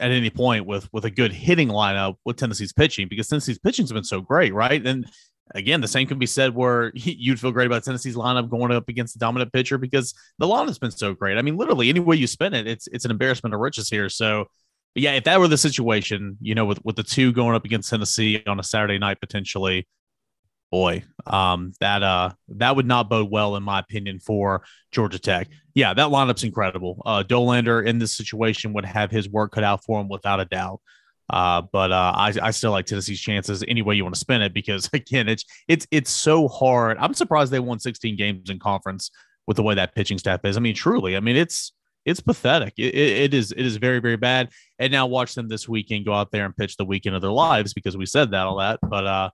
at any point with with a good hitting lineup with Tennessee's pitching because Tennessee's pitching's been so great, right? And again, the same can be said where you'd feel great about Tennessee's lineup going up against the dominant pitcher because the lineup's been so great. I mean, literally any way you spin it, it's it's an embarrassment of riches here. So, yeah, if that were the situation, you know, with with the two going up against Tennessee on a Saturday night potentially, boy, um, that uh that would not bode well in my opinion for Georgia Tech. Yeah, that lineup's incredible. Uh, Dollander in this situation would have his work cut out for him without a doubt. Uh, but uh, I, I still like Tennessee's chances any way you want to spin it because again, it's it's it's so hard. I'm surprised they won 16 games in conference with the way that pitching staff is. I mean, truly, I mean it's it's pathetic. It, it is it is very very bad. And now watch them this weekend go out there and pitch the weekend of their lives because we said that all that. But uh,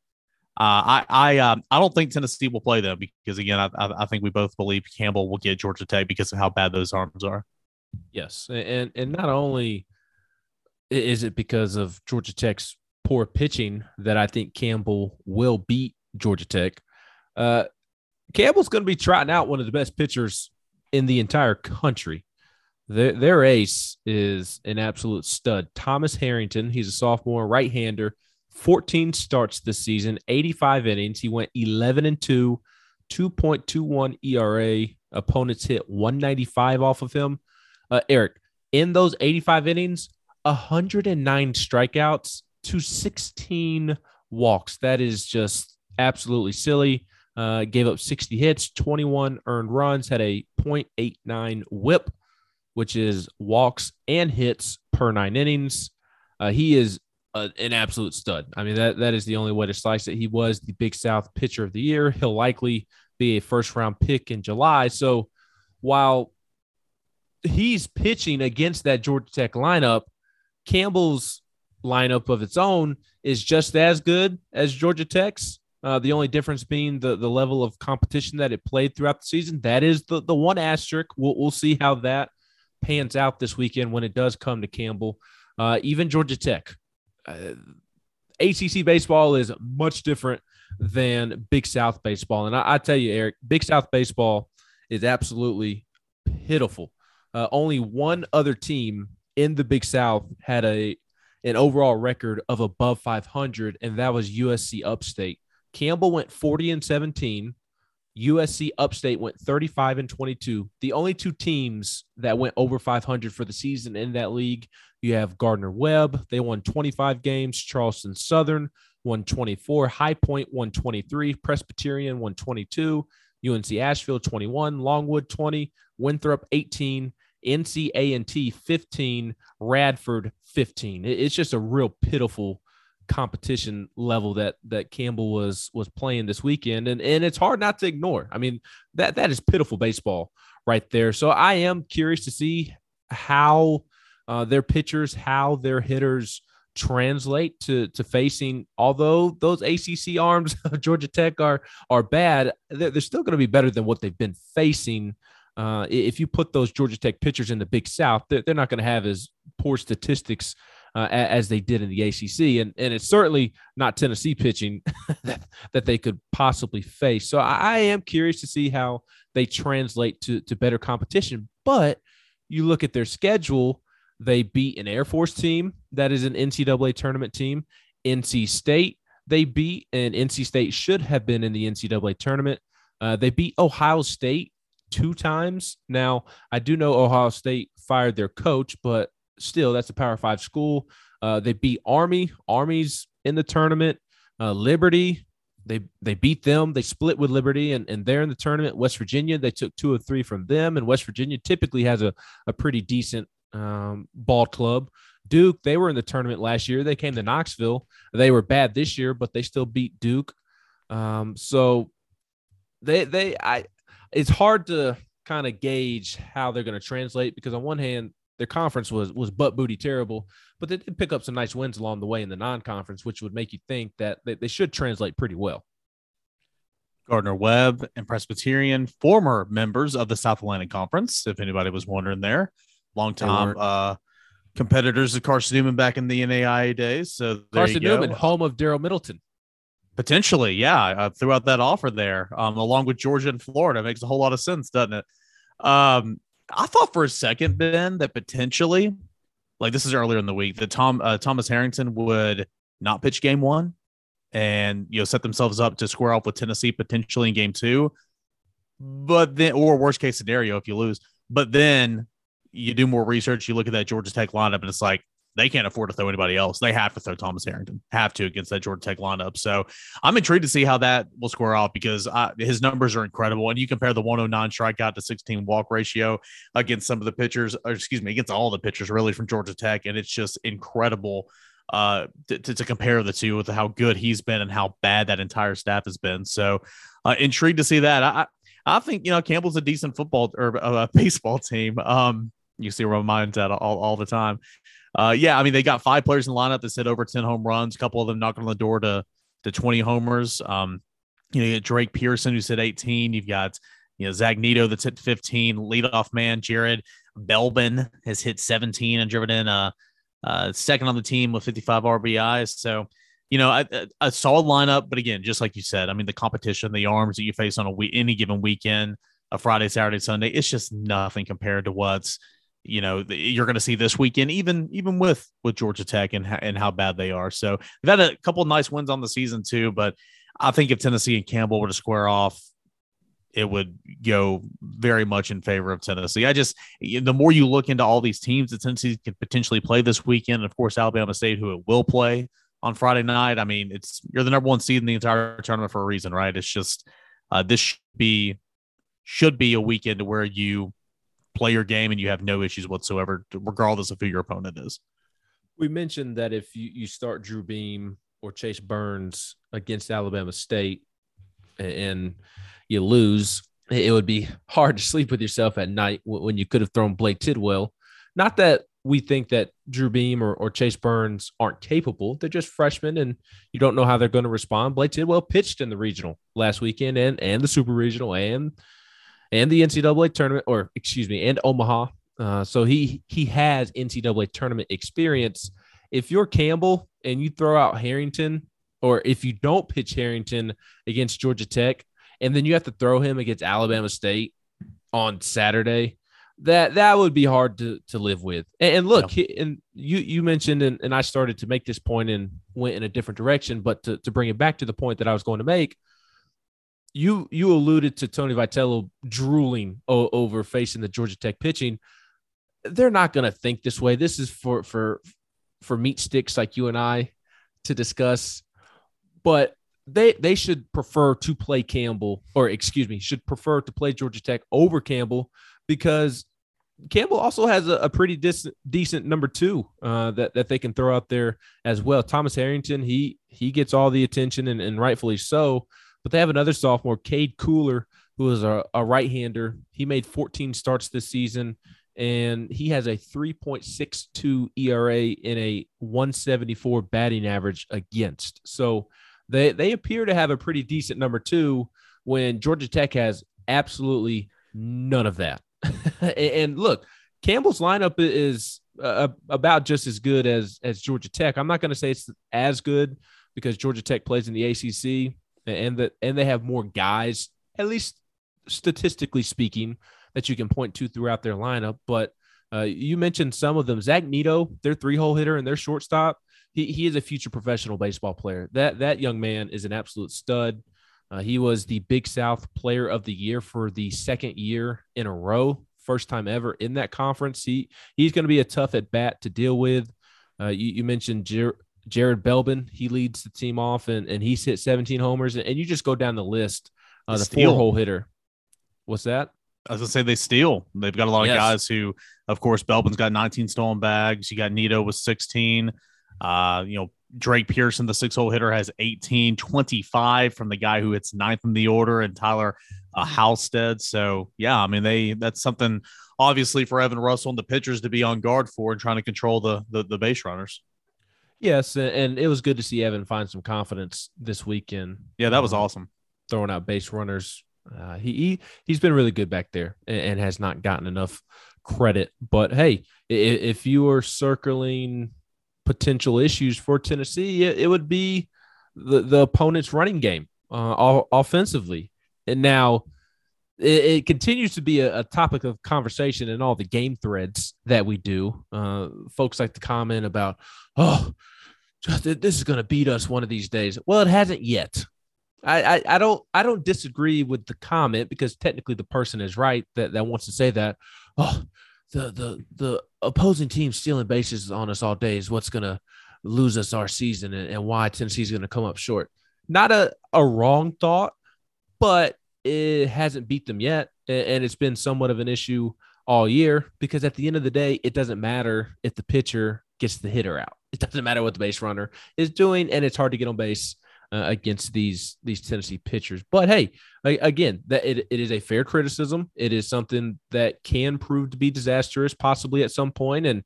uh, I I um, I don't think Tennessee will play them because again I, I think we both believe Campbell will get Georgia Tech because of how bad those arms are. Yes, and and not only is it because of Georgia Tech's poor pitching that I think Campbell will beat Georgia Tech? Uh, Campbell's going to be trotting out one of the best pitchers in the entire country. Their, their ace is an absolute stud. Thomas Harrington, he's a sophomore right hander, 14 starts this season, 85 innings. He went 11 and 2, 2.21 ERA. Opponents hit 195 off of him. Uh, Eric, in those 85 innings, 109 strikeouts to 16 walks. That is just absolutely silly. Uh, gave up 60 hits, 21 earned runs, had a 0.89 whip, which is walks and hits per nine innings. Uh, he is a, an absolute stud. I mean, that, that is the only way to slice it. He was the Big South pitcher of the year. He'll likely be a first round pick in July. So while he's pitching against that Georgia Tech lineup, Campbell's lineup of its own is just as good as Georgia Tech's. Uh, the only difference being the the level of competition that it played throughout the season. That is the the one asterisk. We'll we'll see how that pans out this weekend when it does come to Campbell. Uh, even Georgia Tech. Uh, ACC baseball is much different than Big South baseball. And I, I, tell you, Eric, Big South baseball is absolutely pitiful. Uh, only one other team in the Big South had a an overall record of above 500, and that was USC Upstate. Campbell went 40 and 17. USC Upstate went 35 and 22. The only two teams that went over 500 for the season in that league, you have Gardner Webb. They won 25 games. Charleston Southern won 24. High Point 123, Presbyterian 122, UNC Asheville 21, Longwood 20, Winthrop 18, NC A&T 15, Radford 15. It's just a real pitiful competition level that that Campbell was was playing this weekend and and it's hard not to ignore. I mean, that that is pitiful baseball right there. So I am curious to see how uh, their pitchers, how their hitters translate to to facing although those ACC arms of Georgia Tech are are bad they're, they're still going to be better than what they've been facing uh, if you put those Georgia Tech pitchers in the Big South they're, they're not going to have as poor statistics uh, as they did in the ACC and and it's certainly not Tennessee pitching that, that they could possibly face so I, am curious to see how they translate to to better competition but you look at their schedule they beat an Air Force team that is an NCAA tournament team. NC State, they beat, and NC State should have been in the NCAA tournament. Uh, they beat Ohio State two times. Now, I do know Ohio State fired their coach, but still, that's a Power Five school. Uh, they beat Army. Army's in the tournament. Uh, Liberty, they they beat them. They split with Liberty, and, and they're in the tournament. West Virginia, they took two or three from them, and West Virginia typically has a, a pretty decent um, ball club. Duke, they were in the tournament last year. They came to Knoxville. They were bad this year, but they still beat Duke. Um, so they they I it's hard to kind of gauge how they're going to translate because on one hand their conference was was butt booty terrible, but they did pick up some nice wins along the way in the non-conference, which would make you think that they, they should translate pretty well. Gardner Webb and Presbyterian, former members of the South Atlantic Conference, if anybody was wondering there long time uh, competitors of Carson Newman back in the NAIA days. So Carson Newman, home of Daryl Middleton. Potentially, yeah. I threw out that offer there, um, along with Georgia and Florida. Makes a whole lot of sense, doesn't it? Um, I thought for a second, Ben, that potentially, like this is earlier in the week, that Tom uh, Thomas Harrington would not pitch game one, and you know set themselves up to square off with Tennessee potentially in game two. But then, or worst case scenario, if you lose, but then you do more research, you look at that Georgia Tech lineup, and it's like they can't afford to throw anybody else. They have to throw Thomas Harrington, have to against that Georgia Tech lineup. So I'm intrigued to see how that will square off because I, his numbers are incredible. And you compare the 109 strikeout to 16 walk ratio against some of the pitchers, or excuse me, against all the pitchers really from Georgia Tech, and it's just incredible uh, to, to, compare the two with how good he's been and how bad that entire staff has been. So uh, intrigued to see that. I I think you know Campbell's a decent football or uh, baseball team. Um, you see where my mind's at all, all the time. Uh, yeah, I mean, they got five players in the lineup that hit over 10 home runs, a couple of them knocking on the door to, to 20 homers. Um, you know, you Drake Pearson, who's hit 18. You've got, you know, Zach Neto that's hit 15. Leadoff man, Jared Belbin has hit 17 and driven in a, a second on the team with 55 RBIs. So, you know, a, a, solid lineup. But again, just like you said, I mean, the competition, the arms that you face on a week, any given weekend, a Friday, Saturday, Sunday, it's just nothing compared to what's – you know you're going to see this weekend even even with with Georgia Tech and and how bad they are. So they've had a couple of nice wins on the season too, but I think if Tennessee and Campbell were to square off, it would go very much in favor of Tennessee. I just the more you look into all these teams that Tennessee can potentially play this weekend, and of course Alabama State, who it will play on Friday night. I mean, it's you're the number one seed in the entire tournament for a reason, right? It's just uh, this should be should be a weekend where you play your game and you have no issues whatsoever, regardless of who your opponent is. We mentioned that if you, you start Drew Beam or Chase Burns against Alabama State and you lose, it would be hard to sleep with yourself at night when you could have thrown Blade Tidwell. Not that we think that Drew Beam or, or Chase Burns aren't capable. They're just freshmen and you don't know how they're going to respond. Blade Tidwell pitched in the regional last weekend and, and the super regional and and the NCAA tournament, or excuse me, and Omaha. Uh, so he he has NCAA tournament experience. If you're Campbell and you throw out Harrington, or if you don't pitch Harrington against Georgia Tech, and then you have to throw him against Alabama State on Saturday, that that would be hard to to live with. And, and look, yeah. and you you mentioned, and, and I started to make this point and went in a different direction, but to, to bring it back to the point that I was going to make, you you alluded to Tony Vitello drooling o- over facing the Georgia Tech pitching. They're not going to think this way. This is for for for meat sticks like you and I to discuss, but they they should prefer to play Campbell, or excuse me, should prefer to play Georgia Tech over Campbell because Campbell also has a, a pretty dis- decent number two uh, that that they can throw out there as well. Thomas Harrington, he he gets all the attention and, and rightfully so. But they have another sophomore, Cade Kuehler, who is a, a right-hander. He made 14 starts this season, and he has a 3.62 ERA in a 174 batting average against. So they they appear to have a pretty decent number two when Georgia Tech has absolutely none of that. and look, Campbell's lineup is uh, about just as good as as Georgia Tech. I'm not going to say it's as good because Georgia Tech plays in the ACC and that and they have more guys, at least statistically speaking, that you can point to throughout their lineup. But uh, you mentioned some of them. Zach Neto, their three hole hitter and their shortstop. He, he is a future professional baseball player. That that young man is an absolute stud. Uh, he was the Big South Player of the Year for the second year in a row, first time ever in that conference. He he's going to be a tough at bat to deal with. Uh, you, you, mentioned Jer- Jared Belbin. He leads the team off, and, and he's hit 17 homers. And, and you just go down the list. Uh, the four hole hitter. What's that? I was gonna say they steal. They've got a lot yes. of guys who, of course, Belbin's got 19 stolen bags. You got Neto with 16. Uh, you know, Drake Pearson, the six hole hitter, has 18, 25 from the guy who hits ninth in the order, and Tyler uh, Halstead. So, yeah, I mean, they that's something obviously for Evan Russell and the pitchers to be on guard for and trying to control the the, the base runners. Yes, and it was good to see Evan find some confidence this weekend. Yeah, that was um, awesome. Throwing out base runners. Uh, he, he he's been really good back there and, and has not gotten enough credit. But hey, if you are circling potential issues for Tennessee, it, it would be the, the opponent's running game uh, offensively. And now it, it continues to be a, a, topic of conversation in all the game threads that we do. Uh, folks like to comment about, oh, this is going to beat us one of these days. Well, it hasn't yet. I, I, I don't I don't disagree with the comment because technically the person is right that, that wants to say that. Oh, the the the opposing team stealing bases on us all day is what's going to lose us our season and, and why Tennessee's going to come up short. Not a, a wrong thought, but it hasn't beat them yet. And it's been somewhat of an issue all year because at the end of the day, it doesn't matter if the pitcher gets the hitter out. It doesn't matter what the base runner is doing, and it's hard to get on base uh, against these these Tennessee pitchers. But hey, again, that it, it is a fair criticism. It is something that can prove to be disastrous, possibly at some point. And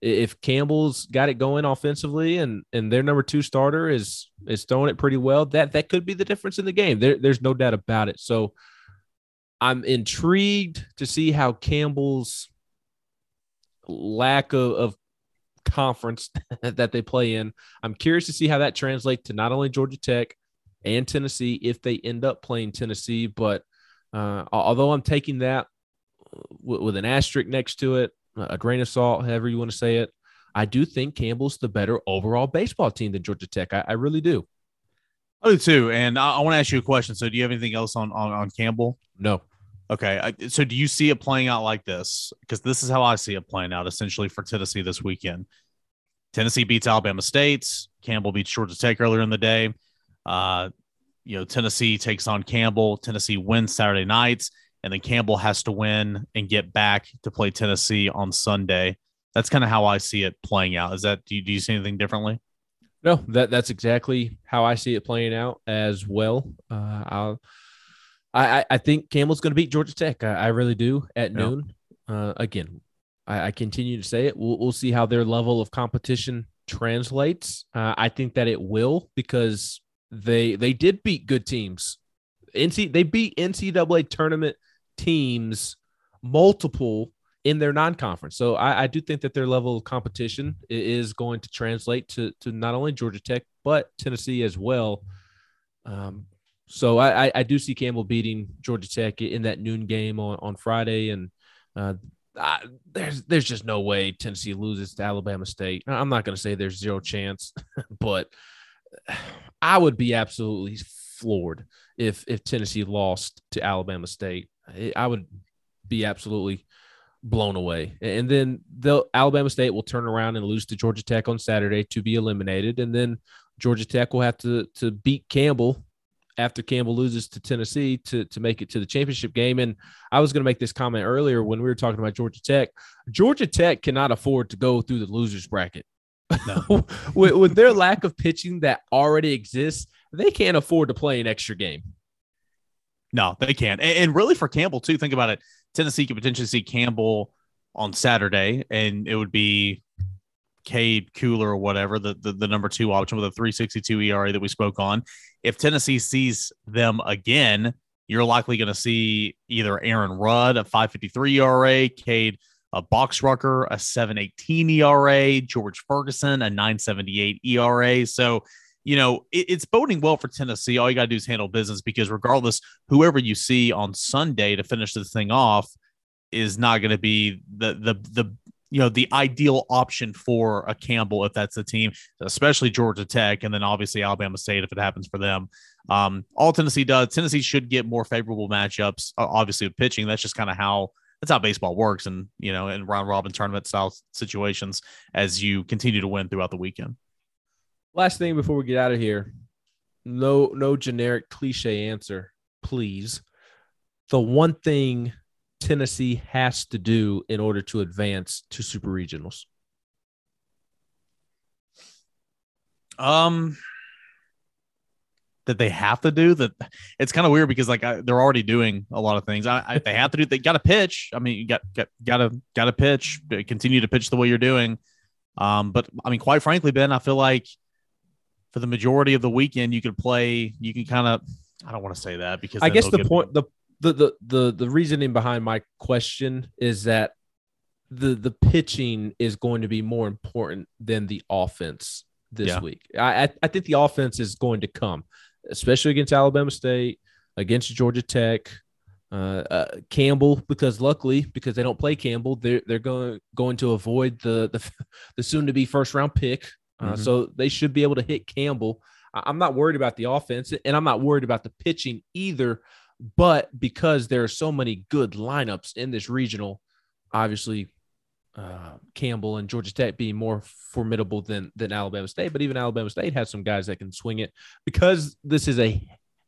if Campbell's got it going offensively, and and their number two starter is is throwing it pretty well, that that could be the difference in the game. There, there's no doubt about it. So I'm intrigued to see how Campbell's lack of, of conference that they play in. I'm curious to see how that translates to not only Georgia Tech and Tennessee if they end up playing Tennessee. But uh, although I'm taking that with an asterisk next to it, a grain of salt, however you want to say it, I do think Campbell's the better overall baseball team than Georgia Tech. I, I really do. I do too. And I, I want to ask you a question. So, do you have anything else on on, on Campbell? No. Okay. So do you see it playing out like this? Because this is how I see it playing out essentially for Tennessee this weekend. Tennessee beats Alabama State. Campbell beats Georgia Tech earlier in the day. Uh, you know, Tennessee takes on Campbell. Tennessee wins Saturday nights, and then Campbell has to win and get back to play Tennessee on Sunday. That's kind of how I see it playing out. Is that do you, do you see anything differently? No, that that's exactly how I see it playing out as well. Uh, I'll I, I think Campbell's going to beat Georgia Tech. I, I really do at yeah. noon. Uh, again, I, I continue to say it. We'll, we'll, see how their level of competition translates. Uh, I think that it will because they they did beat good teams. NC they beat NCAA tournament teams multiple in their non-conference. So I, I, do think that their level of competition is going to translate to to not only Georgia Tech but Tennessee as well. Um, so I, I do see Campbell beating Georgia Tech in that noon game on, on Friday, and uh, I, there's there's just no way Tennessee loses to Alabama State. I'm not going to say there's zero chance, but I would be absolutely floored if if Tennessee lost to Alabama State. I would be absolutely blown away. And then the Alabama State will turn around and lose to Georgia Tech on Saturday to be eliminated, and then Georgia Tech will have to to beat Campbell after Campbell loses to Tennessee to, to make it to the championship game. And I was going to make this comment earlier when we were talking about Georgia Tech. Georgia Tech cannot afford to go through the losers bracket. No. with, with their lack of pitching that already exists, they can't afford to play an extra game. No, they can't. And, and really for Campbell, too, think about it. Tennessee could potentially see Campbell on Saturday, and it would be Cade Kuehler or whatever, the, the, the number two option with a 362 ERA that we spoke on. If Tennessee sees them again, you're likely going to see either Aaron Rudd, a 553 ERA, Cade a Boxrucker, a 718 ERA, George Ferguson, a 978 ERA. So, you know, it, it's boding well for Tennessee. All you got to do is handle business because regardless, whoever you see on Sunday to finish this thing off is not going to be the the the you know the ideal option for a Campbell if that's the team, especially Georgia Tech, and then obviously Alabama State if it happens for them. Um, all Tennessee does, Tennessee should get more favorable matchups. Obviously with pitching, that's just kind of how that's how baseball works, and you know in round robin tournament style situations as you continue to win throughout the weekend. Last thing before we get out of here, no no generic cliche answer, please. The one thing Tennessee has to do in order to advance to super regionals? Um, that they have to do that. It's kind of weird because like I, they're already doing a lot of things. I, I they have to do. They got to pitch. I mean, you got got got to got to pitch. Continue to pitch the way you're doing. Um, but I mean, quite frankly, Ben, I feel like for the majority of the weekend, you could play. You can kind of. I don't want to say that because I guess the point the the the the the reasoning behind my question is that the the pitching is going to be more important than the offense this yeah. week. I I think the offense is going to come, especially against Alabama State, against Georgia Tech, uh, uh, Campbell. Because luckily, because they don't play Campbell, they're they're going going to avoid the the, the soon to be first round pick. Uh, mm-hmm. So they should be able to hit Campbell. I'm not worried about the offense, and I'm not worried about the pitching either but because there are so many good lineups in this regional, obviously uh, Campbell and Georgia Tech being more formidable than than Alabama State, but even Alabama State has some guys that can swing it because this is a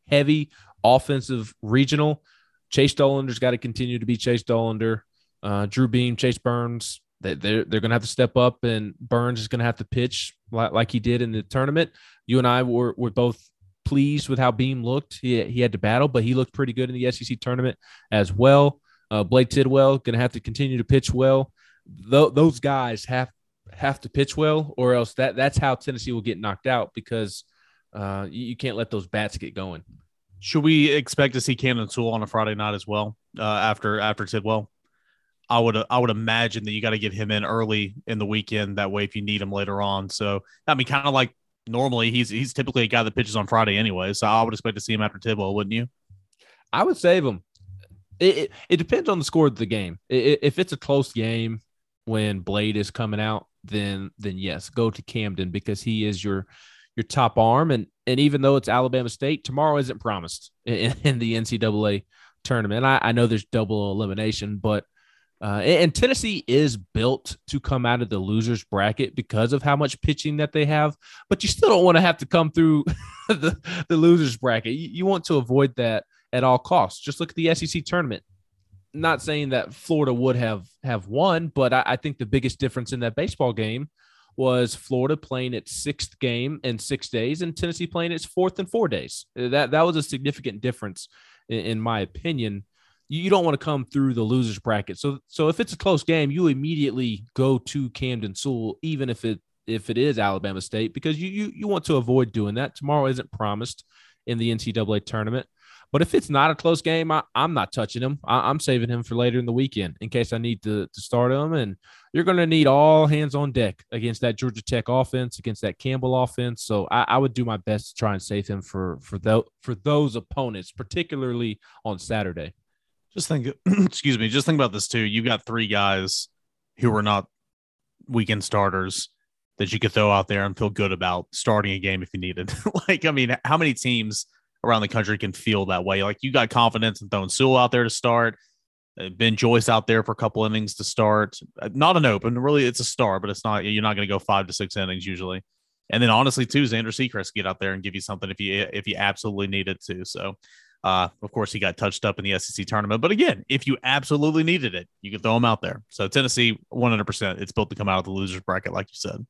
heavy offensive regional. Chase Dollander's got to continue to be Chase Dollander. Uh, Drew Beam, Chase Burns, they, they're they're going to have to step up, and Burns is going to have to pitch like, he did in the tournament. You and I were were both pleased with how Beam looked. He, he had to battle, but he looked pretty good in the SEC tournament as well. Uh, Blade Tidwell going to have to continue to pitch well. Th- those guys have have to pitch well, or else that that's how Tennessee will get knocked out because uh, you, you, can't let those bats get going. Should we expect to see Camden Sewell on a Friday night as well uh, after after Tidwell? I would I would imagine that you got to get him in early in the weekend. That way, if you need him later on, so I mean, kind of like normally he's he's typically a guy that pitches on Friday anyway. So I would expect to see him after Tidwell, wouldn't you? I would save him. It, it, it depends on the score of the game. It, if it's a close game when Blade is coming out, then then yes, go to Camden because he is your your top arm. And and even though it's Alabama State, tomorrow isn't promised in, in the NCAA tournament. I, I know there's double elimination, but uh, and Tennessee is built to come out of the losers bracket because of how much pitching that they have, but you still don't want to have to come through the, the losers bracket. You, you, want to avoid that at all costs. Just look at the SEC tournament. Not saying that Florida would have have won, but I, I think the biggest difference in that baseball game was Florida playing its sixth game in six days and Tennessee playing its fourth in four days. That that was a significant difference, in, in my opinion. You don't want to come through the losers bracket. So so if it's a close game, you immediately go to Camden Sewell, even if it if it is Alabama State, because you you you want to avoid doing that. Tomorrow isn't promised in the NCAA tournament. But if it's not a close game, I, am not touching him. I, am saving him for later in the weekend in case I need to, to start him. And you're going to need all hands on deck against that Georgia Tech offense, against that Campbell offense. So I, I would do my best to try and save him for for those for those opponents, particularly on Saturday. Just think, excuse me, just think about this too. You got three guys who are not weekend starters that you could throw out there and feel good about starting a game if you needed. like, I mean, how many teams around the country can feel that way? Like, you got confidence in throwing Sewell out there to start, uh, Ben Joyce out there for a couple innings to start. Uh, not an open, really, it's a start, but it's not. You're not going to go five to six innings usually. And then honestly, too, Xander Sechrist get out there and give you something if you if you absolutely needed to. So uh, of course, he got touched up in the SEC tournament. But again, if you absolutely needed it, you could throw him out there. So Tennessee, 100%, it's built to come out of the losers bracket, like you said.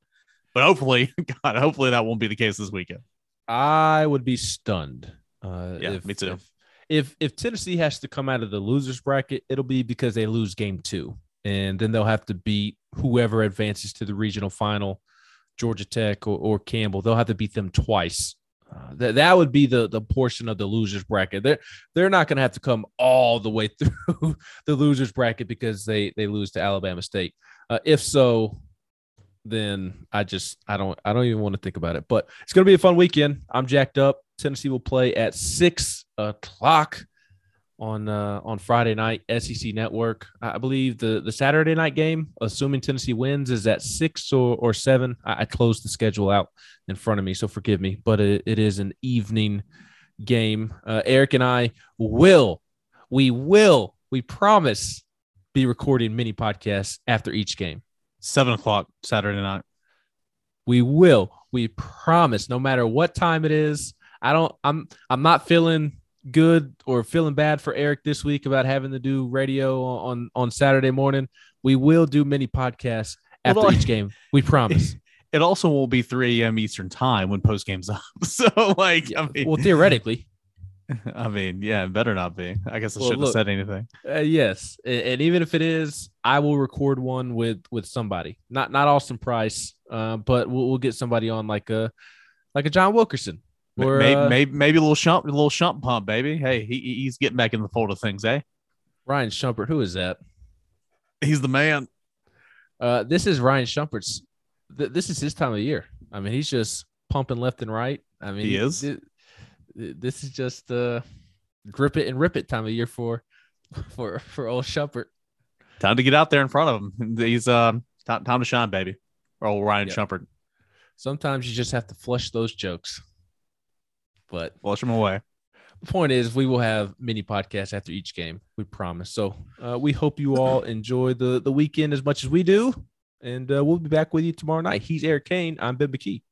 But hopefully, God, hopefully that won't be the case this weekend. I would be stunned. Uh, yeah, if, me too. If, if if Tennessee has to come out of the losers bracket, it'll be because they lose game two, and then they'll have to beat whoever advances to the regional final, Georgia Tech or, or Campbell. They'll have to beat them twice uh, that that would be the the portion of the losers bracket. They're they're not going to have to come all the way through the losers bracket because they they lose to Alabama State. Uh, if so, then I just I don't I don't even want to think about it. But it's going to be a fun weekend. I'm jacked up. Tennessee will play at six o'clock on uh, on Friday night, SEC Network. I believe the the Saturday night game, assuming Tennessee wins, is at six or, or seven. I, I closed the schedule out in front of me, so forgive me, but it, it is an evening game. Uh, Eric and I will, we will, we promise, be recording mini podcasts after each game. Seven o'clock Saturday night. We will. We promise. No matter what time it is. I don't. I'm. I'm not feeling good or feeling bad for Eric this week about having to do radio on on Saturday morning, we will do many podcasts after well, each game. We promise. It also will be 3 a.m. Eastern time when post game's up. So, like, I mean, well, theoretically, I mean, yeah, it better not be. I guess I well, shouldn't look, have said anything. Uh, yes, and, and, even if it is, I will record one with with somebody. Not not Austin Price, uh, but we'll, we'll get somebody on like a like a John Wilkerson or, maybe, uh, maybe, maybe a little shump, a little shump pump, baby. Hey, he, he's getting back in the fold of things, eh? Ryan Shumpert, who is that? He's the man. Uh, this is Ryan Shumpert's. Th- this is his time of year. I mean, he's just pumping left and right. I mean, he is. Th- this is just uh, grip it and rip it time of year for for for old Shumpert. Time to get out there in front of him. He's um time, time to shine, baby. Or old Ryan yep. Shumpert. Sometimes you just have to flush those jokes. But flush them away. The point is, we will have mini podcasts after each game. We promise. So uh, we hope you all enjoy the the weekend as much as we do, and uh, we'll be back with you tomorrow night. He's Eric Cain. I'm Ben McKee.